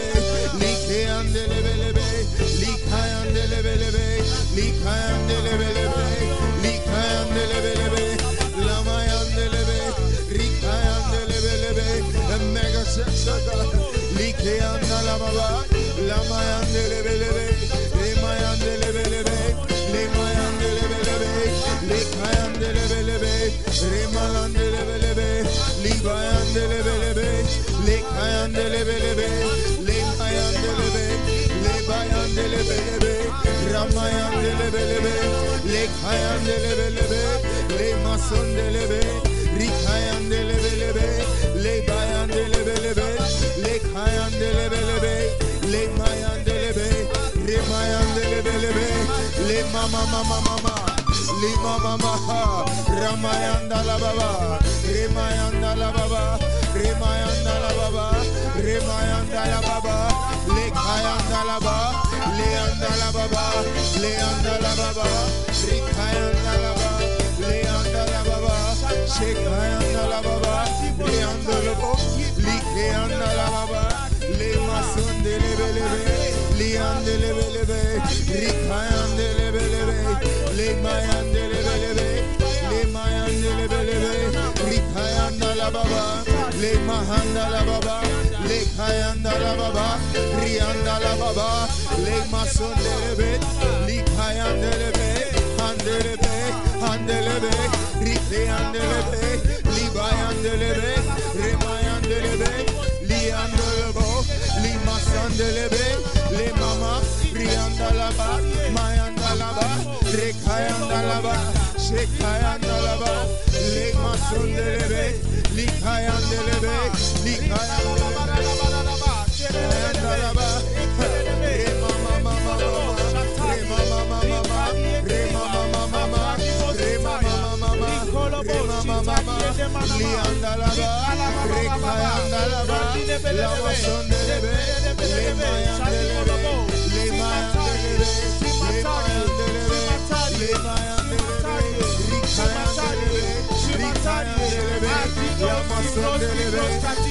likayandelebe, likayandelebe, likayandelebe, lamayandelebe, rikayandelebe, the mega church of God, likeyandelebe, lamayandelebe, lemayandelebe, lemayandelebe, likayandelebe, remalandelebe, libayandelebe, likayandelebe, lemayandelebe, lebayandelebe, ramayandelebe, lekayandelebe, lemasondelebe, rikayandelebe, lebayandelebe, lekayandelebe, lemayandelebe, remayandelebe, lemama mama mama. Lima mama ha, Ramayanda la baba, Remayanda la baba, Remayanda la baba, Remayanda la baba, Lekayanda la baba, Leanda la baba, Leanda la baba, Rikayanda la baba, Leanda la baba, Shekayanda la baba, Leanda la baba, Likayanda la baba, Lema sonde lebe lebe, Liande lebe lebe, lebe lebe, lebe lebe, lebe lebe, Rikayanda la baba, Rianda la baba, Lemasonde lebe, Likayande lebe, Handelebe, Handelebe, Rikayande lebe, Libayande lebe, Remayande lebe, Liandolebo, Limasandelebe, Le Mama, Riandalaba, Mayandalaba, Rekayandalaba, Shekayandalaba, Le Masundelebe, Likayandelebe, Likayandelebe, Ayandalaba, Re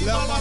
Lama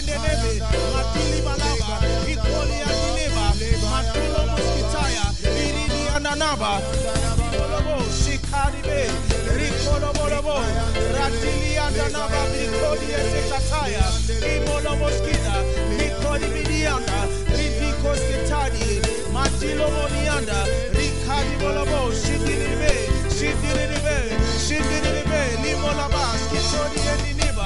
Mayandelebe, Le Mayandelebe, Rikayandelebe, Rikayandelebe, Lama Sundelebe, Lama Sundelebe, Lama Sundelebe, Likayandelebe, Le Mayandelebe, Ramayandelebe, Lama Sundelebe, Naba, Bolobo, Shikaribe, Rikolobolobo, Ratili and Naba, Mikodi Sekataya, Imolobo Skida, Mikodi Midianda, Rindiko Skitani, Matilo Monianda, Rikadi Bolobo, Shidiribe, Shidiribe, Shidiribe, Limolaba, Skitoni and Niba,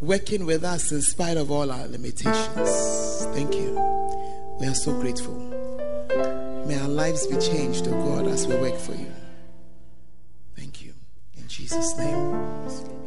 working with us in spite of all our limitations. Thank you. We are so grateful. May our lives be changed, oh God, as we work for you. Thank you. In Jesus' name.